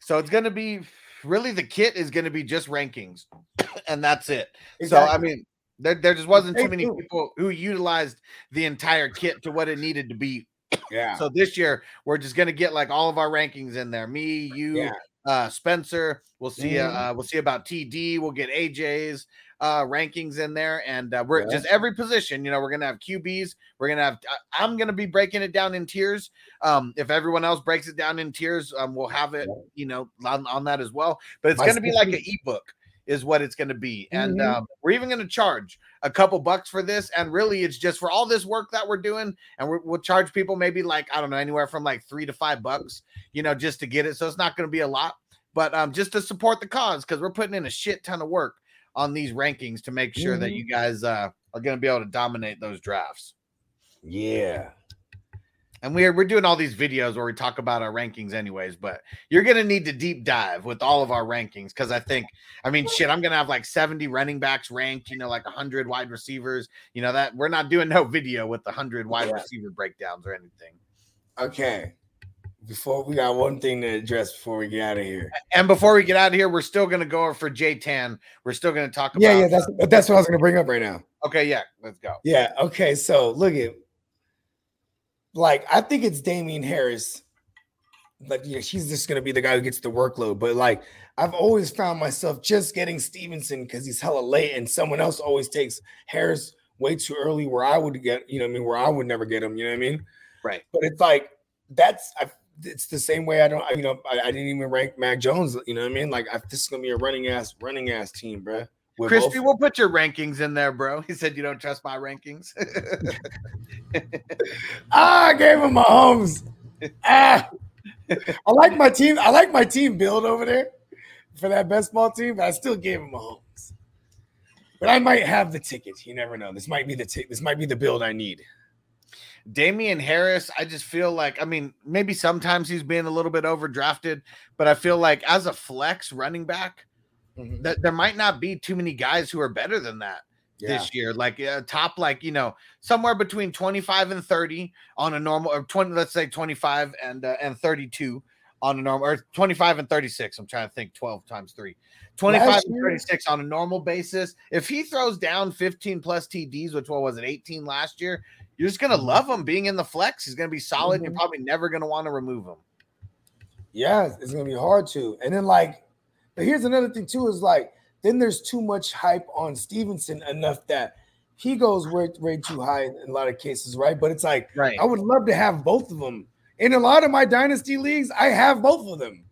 So it's going to be really the kit is going to be just rankings, and that's it. So I mean, there, there just wasn't too many people who utilized the entire kit to what it needed to be. Yeah. So this year we're just going to get like all of our rankings in there. Me, you, Yeah. Uh, Spencer. We'll see. Mhm. Uh, we'll see about TD. We'll get AJ's uh rankings in there and uh, we're Yeah. just every position you know we're gonna have qb's we're gonna have I- i'm gonna be breaking it down in tiers um if everyone else breaks it down in tiers um we'll have it you know on, on that as well but it's My gonna be like an ebook is what it's gonna be and Mhm. um, we're even gonna charge a couple bucks for this and really it's just for all this work that we're doing and we're, we'll charge people maybe like i don't know anywhere from like three to five bucks you know just to get it so it's not gonna be a lot but um just to support the cause because we're putting in a shit ton of work on these rankings to make sure that Mhm. you guys uh, are going to be able to dominate those drafts. Yeah. And we're we're doing all these videos where we talk about our rankings, anyways. But you're going to need to deep dive with all of our rankings because I think, I mean, shit, I'm going to have like 70 running backs ranked, you know, like 100 wide receivers. You know that we're not doing no video with the 100 wide Yeah. receiver breakdowns or anything. Okay. Before we got one thing to address before we get out of here. And before we get out of here, we're still going to go over for J Tan. We're still going to talk about. Yeah, yeah, that's that's what I was gonna bring up right now. okay. Yeah, let's go. Yeah. Okay. So look at, like, I think it's Damien Harris. Like, yeah, she's just gonna be the guy who gets the workload. But like, I've always found myself just getting Stevenson because he's hella late, and someone else always takes Harris way too early. Where I would get, you know, I mean, where I would never get him. You know what I mean? Right. But it's like that's I, it's the same way I don't, I, you know, I, I didn't even rank Mac Jones. You know what I mean? Like, I, this is gonna be a running ass, running ass team, bruh. With Crispy, both- we'll put your rankings in there, bro. He said you don't trust my rankings. Ah, I gave him Mahomes. ah, I like my team. I like my team build over there for that best ball team, but I still gave him Mahomes. But I might have the ticket. You never know. This might be the ticket. This might be the build I need. Damien Harris, I just feel like, I mean, maybe sometimes he's being a little bit overdrafted, but I feel like as a flex running back, Mhm. that there might not be too many guys who are better than that Yeah. this year. Like uh, top, like you know, somewhere between twenty five and thirty on a normal, or twenty, let's say twenty five and uh, and thirty two on a normal, or twenty five and thirty six. I'm trying to think twelve times three. 25 Last and year- 36 on a normal basis. If he throws down 15 plus TDs, which what was it, 18 last year, you're just gonna Mhm. love him being in the flex. He's gonna be solid. You're Mhm. probably never gonna want to remove him. Yeah, it's gonna be hard to. And then like, but here's another thing too: is like then there's too much hype on Stevenson enough that he goes way, way too high in a lot of cases, right? But it's like Right. I would love to have both of them. In a lot of my dynasty leagues, I have both of them.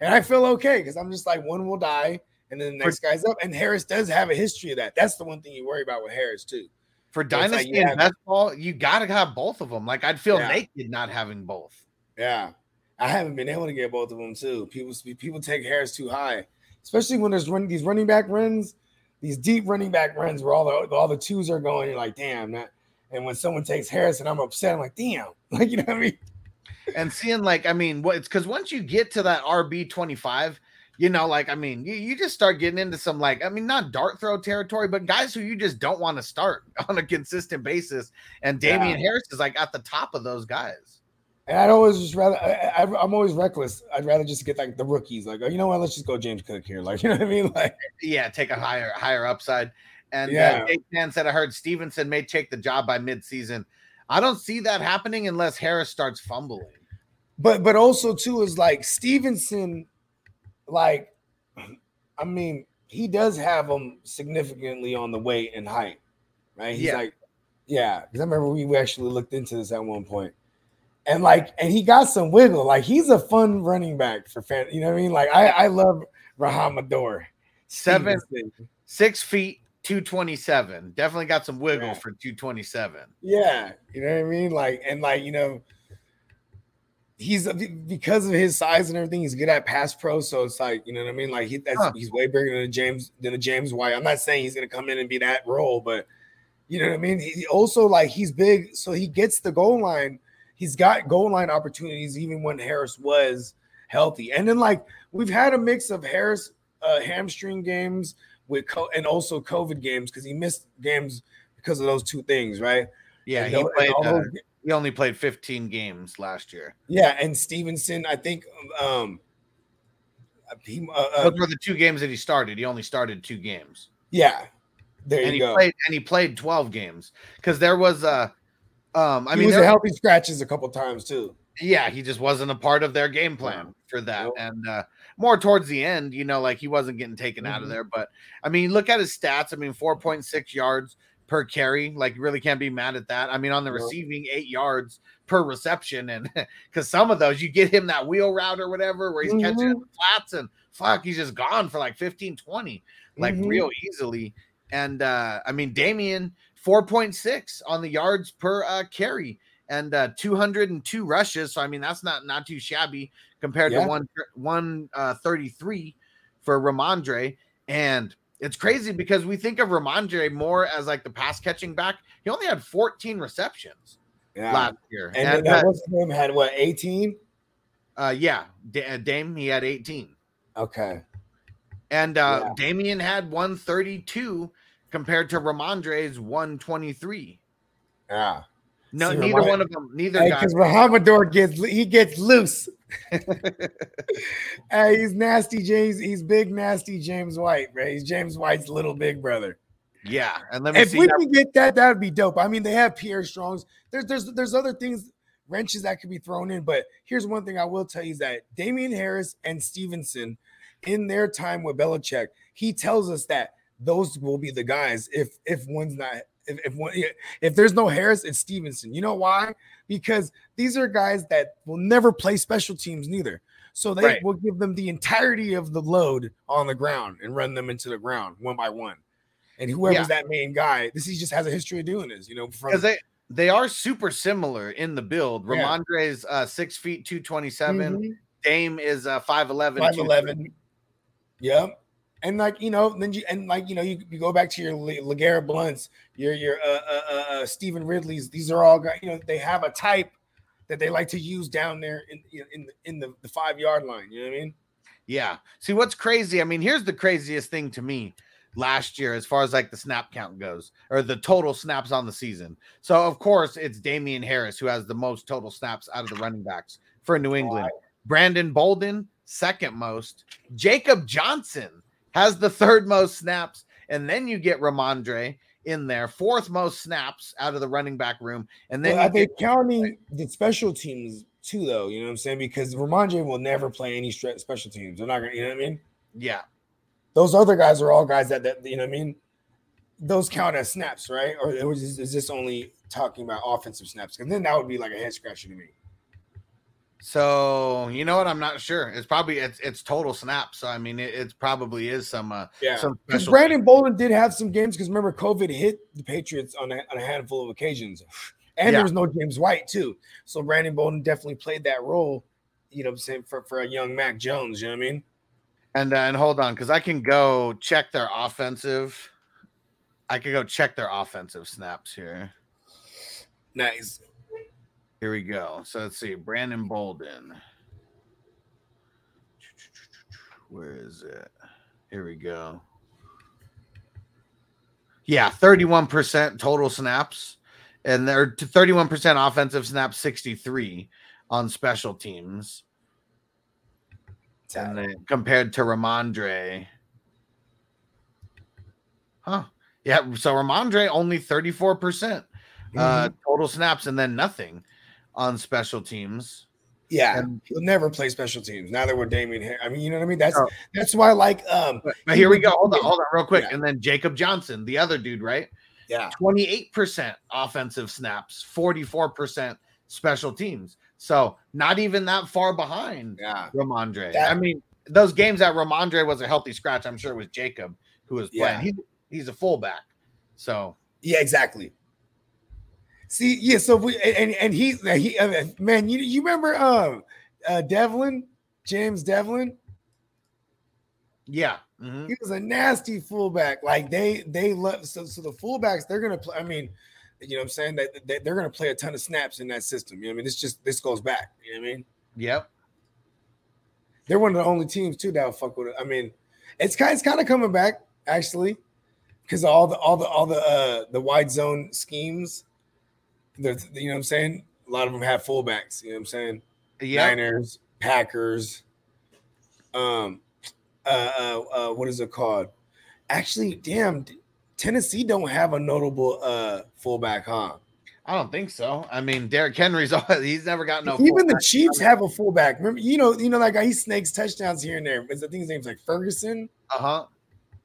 And I feel okay because I'm just like one will die and then the next guy's up. And Harris does have a history of that. That's the one thing you worry about with Harris, too. For like dynasty you and have- best ball, you gotta have both of them. Like I'd feel Yeah. naked not having both. Yeah. I haven't been able to get both of them too. People people take Harris too high, especially when there's run these running back runs, these deep running back runs where all the all the twos are going. You're like, damn, that. And when someone takes Harris and I'm upset, I'm like, damn, like you know what I mean? and seeing like I mean, what it's because once you get to that RB twenty five, You know, like I mean, you, you just start getting into some like I mean, not dart throw territory, but guys who you just don't want to start on a consistent basis. And Damien Harris is like at the top of those guys. And I'd always just rather I, I'm always reckless. I'd rather just get like the rookies. Like, oh, you know what? Let's just go James Cook here. Like, you know what I mean? Like, Yeah, take a higher higher upside. And Yeah. uh, Jake Pan said I heard Stevenson may take the job by midseason. I don't see that happening unless Harris starts fumbling. but but also too is like Stevenson, like, I mean, he does have him significantly on the weight and height, right? He's Yeah. like, yeah, because I remember we we actually looked into this at one point. And like, and he got some wiggle. Like, he's a fun running back for fan. You know what I mean? Like, I, I love Rahamador. Seven, six feet, 227. Definitely got some wiggle for 227. Yeah, you know what I mean. Like and like you know, he's because of his size and everything. He's good at pass pro, so it's like you know what I mean. Like he, that's, Huh. he's way bigger than a James than a James White. I'm not saying he's gonna come in and be that role, but you know what I mean. He also like he's big, so he gets the goal line. He's got goal line opportunities even when Harris was healthy, and then like we've had a mix of Harris uh, hamstring games with co- and also COVID games because he missed games because of those two things, right? Yeah, And he played. Uh, those- he only played 15 games last year. Yeah, and Stevenson, I think um he uh, uh, Those were the two games that he started. He only started two games, yeah. There and you he go. played and he played 12 games because there was a. Um, I I mean, he was a healthy scratches a couple times too. yeah, he just wasn't a part of their game plan for that. Nope. And uh, more towards the end, you know, like he wasn't getting taken out of Mhm. there. But I mean, look at his stats. I mean, 4.6 yards per carry. Like, really can't be mad at that. I mean, on the Nope. receiving, eight yards per reception. And because some of those, you get him that wheel route or whatever where he's catching Mm-hmm. in the flats and fuck, he's just gone for like 15, 20, like Mhm. real easily. And uh, I mean, Damien, 4.6 on the yards per uh, carry and uh 202 rushes so i mean that's not not too shabby compared Yeah. to one 133 for Rhamondre and it's crazy because we think of Rhamondre more as like the pass catching back he only had 14 receptions Yeah. last year and, and, that uh, was him had what 18? uh, yeah Da- uh, dame he had 18 Okay. and uh Yeah. damien had 132 compared to Rhamondre's 123 Yeah. no See, neither one of them neither Hey, guy because Rahamador gets he gets loose. hey, he's nasty James. He's big nasty James White, right? He's James White's little big brother. yeah and let me if we that- can get that, that would be dope. I mean, they have Pierre Strongs. There's there's there's other things, wrenches that could be thrown in. But here's one thing I will tell you is that Damien Harris and Stevenson, in their time with Belichick, he tells us that those will be the guys if if one's not if if one if there's no Harris, it's Stevenson. You know why? Because these are guys that will never play special teams neither. So they Right. will give them the entirety of the load on the ground and run them into the ground one by one. And whoever's Yeah. that main guy, this he just has a history of doing this, you know. From because they they are super similar in the build. Yeah. Rhamondre's uh six feet two twenty seven. Mhm. Dame is uh five eleven. 5'11. Yep. And like you know, then you and like you know, you, you go back to your Le- LeGarrette Blounts, your your uh, uh, uh, uh, Stevan Ridley's. These are all guys. You know, they have a type that they like to use down there in in the, in the, the five yard line. You know what I mean? Yeah. See what's crazy? I mean, here's the craziest thing to me last year, as far as like the snap count goes, or the total snaps on the season. So of course it's Damien Harris who has the most total snaps out of the running backs for New England. Brandon Bolden, second most. Jacob Johnson has the third most snaps, and then you get Rhamondre in there, fourth most snaps out of the running back room, and then Well, are they counting the special teams too, though? You know what I'm saying? Because Rhamondre will never play any special teams. They're not gonna. You know what I mean? yeah, Those other guys are all guys that that you know what I mean. Those count as snaps, right? Or it is this only talking about offensive snaps? Because then that would be like a head scratcher to me. So you know what? I'm not sure. It's probably it's it's total snaps. So I mean, it, it's probably is some uh Yeah, some because special. Brandon Bolden did have some games. Because remember, COVID hit the Patriots on a, on a handful of occasions, and Yeah. there was no James White too. So Brandon Bolden definitely played that role. You know, what I'm saying for for a young Mac Jones. You know what I mean? and uh, and hold on, because I can go check their offensive. I could go check their offensive snaps here. Nice. Here we go. So let's see, Brandon Bolden. Where is it? Here we go. Yeah, 31% total snaps, and they're 31% offensive snaps, 63 on special teams. And then compared to Rhamondre. Huh. Yeah. So Rhamondre only 34% uh, total snaps and then nothing on special teams. Yeah, And- he'll never play special teams. Neither would Damien. Har- I mean, you know what I mean. That's that's why, like, um, But, but here we go. Hold on, hold on, real quick. Yeah. And then Jacob Johnson, the other dude, right? yeah, 28% offensive snaps, 44% special teams. So not even that far behind yeah, Rhamondre. That- I mean, those games that Rhamondre was a healthy scratch, I'm sure it was Jacob who was playing. Yeah. He, he's a fullback. So yeah, exactly. See, yeah. So we and and he he uh, man, you you remember um uh Devlin James Devlin? yeah. mhm. He was a nasty fullback. Like they they love so so the fullbacks they're gonna play. I mean, you know what I'm saying that they, they're gonna play a ton of snaps in that system. You know what I mean? This just this goes back. You know what I mean? Yep. They're one of the only teams too that will fuck with it. I mean, it's kind it's kind of coming back actually because all the all the all the uh the wide zone schemes. You know what I'm saying? A lot of them have fullbacks. You know what I'm saying? Yeah. Niners, Packers, um, uh, uh, uh, what is it called? Actually, damn, Tennessee don't have a notable uh fullback, huh? I don't think so. I mean, Derrick Henry's always, he's never gotten no. Even the. Chiefs have a fullback. Remember, you know, you know that guy. He snakes touchdowns here and there. Is I think his name's like Ferguson. Uh-huh.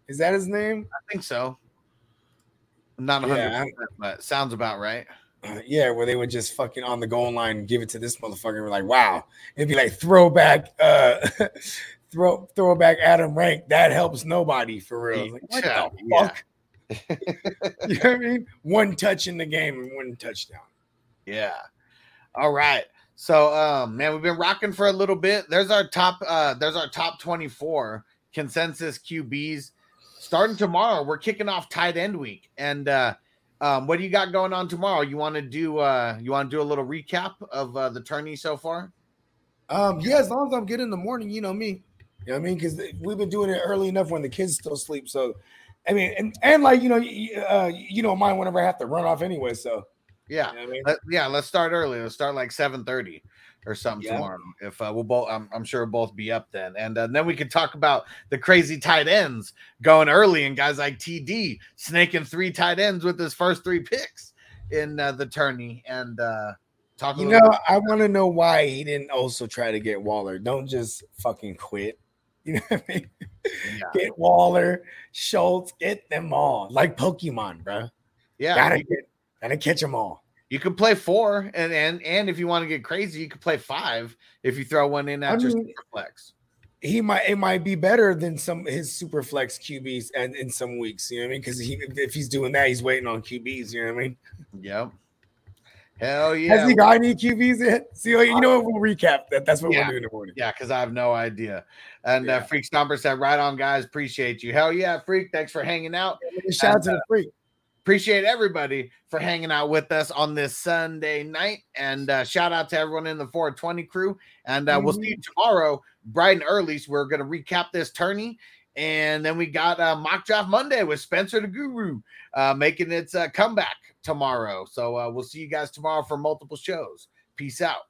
Is that his name? I think so. I'm not Yeah, 100%, but sounds about right. Yeah, where they would just fucking on the goal line and give it to this motherfucker. And we're like, wow, it'd be like throwback, uh, throw throwback Adam Rank. That helps nobody for real. Like, what Yeah, the yeah. fuck? you know what I mean? One touch in the game and one touchdown. Yeah. All right. So um man, we've been rocking for a little bit. There's our top uh there's our top 24 consensus QBs. Starting tomorrow, we're kicking off tight end week. And uh um what do you got going on tomorrow? You want to do uh you want to do a little recap of uh the tourney so far? Um, yeah, as long as I'm good in the morning, you know me. You know what I mean? Because we've been doing it early enough when the kids still sleep. So, I mean, and, and like you know, you, uh, you don't mind whenever I have to run off anyway. So, Yeah. you know I mean? Let, yeah, let's start early. Let's start like 7:30 or something Yeah. tomorrow. If uh, we'll both, I'm, I'm sure we'll both be up then, and uh, then we can talk about the crazy tight ends going early and guys like TD snaking three tight ends with his first three picks in uh, the tourney, and uh, talk. You know, I want to know why he didn't also try to get Waller. Don't just fucking quit. You know what I mean? Yeah. Get Waller, Schultz, get them all like Pokemon, bro. yeah, Gotta get, gotta catch them all. You could play four, and and and if you want to get crazy, you could play five if you throw one in I at your mean- flex. He might it might be better than some his super flex QBs and in some weeks. You know what I mean? Because he if he's doing that, he's waiting on QBs. You know what I mean? Yep. Hell yeah. Has he got any QBs yet? See, you know what? We'll recap that. That's what Yeah. we'll do in the morning. Yeah, because I have no idea. And uh, Yeah. Freak Stomper said, right on, guys. Appreciate you. Hell yeah, Freak. Thanks for hanging out. Shout out to the freak. Appreciate everybody for hanging out with us on this Sunday night. And uh, shout out to everyone in the 420 crew. And uh, we'll see you tomorrow, bright and early. So we're going to recap this tourney. And then we got uh, Mock Draft Monday with Spencer the Guru uh, making its uh, comeback tomorrow. So uh, we'll see you guys tomorrow for multiple shows. Peace out.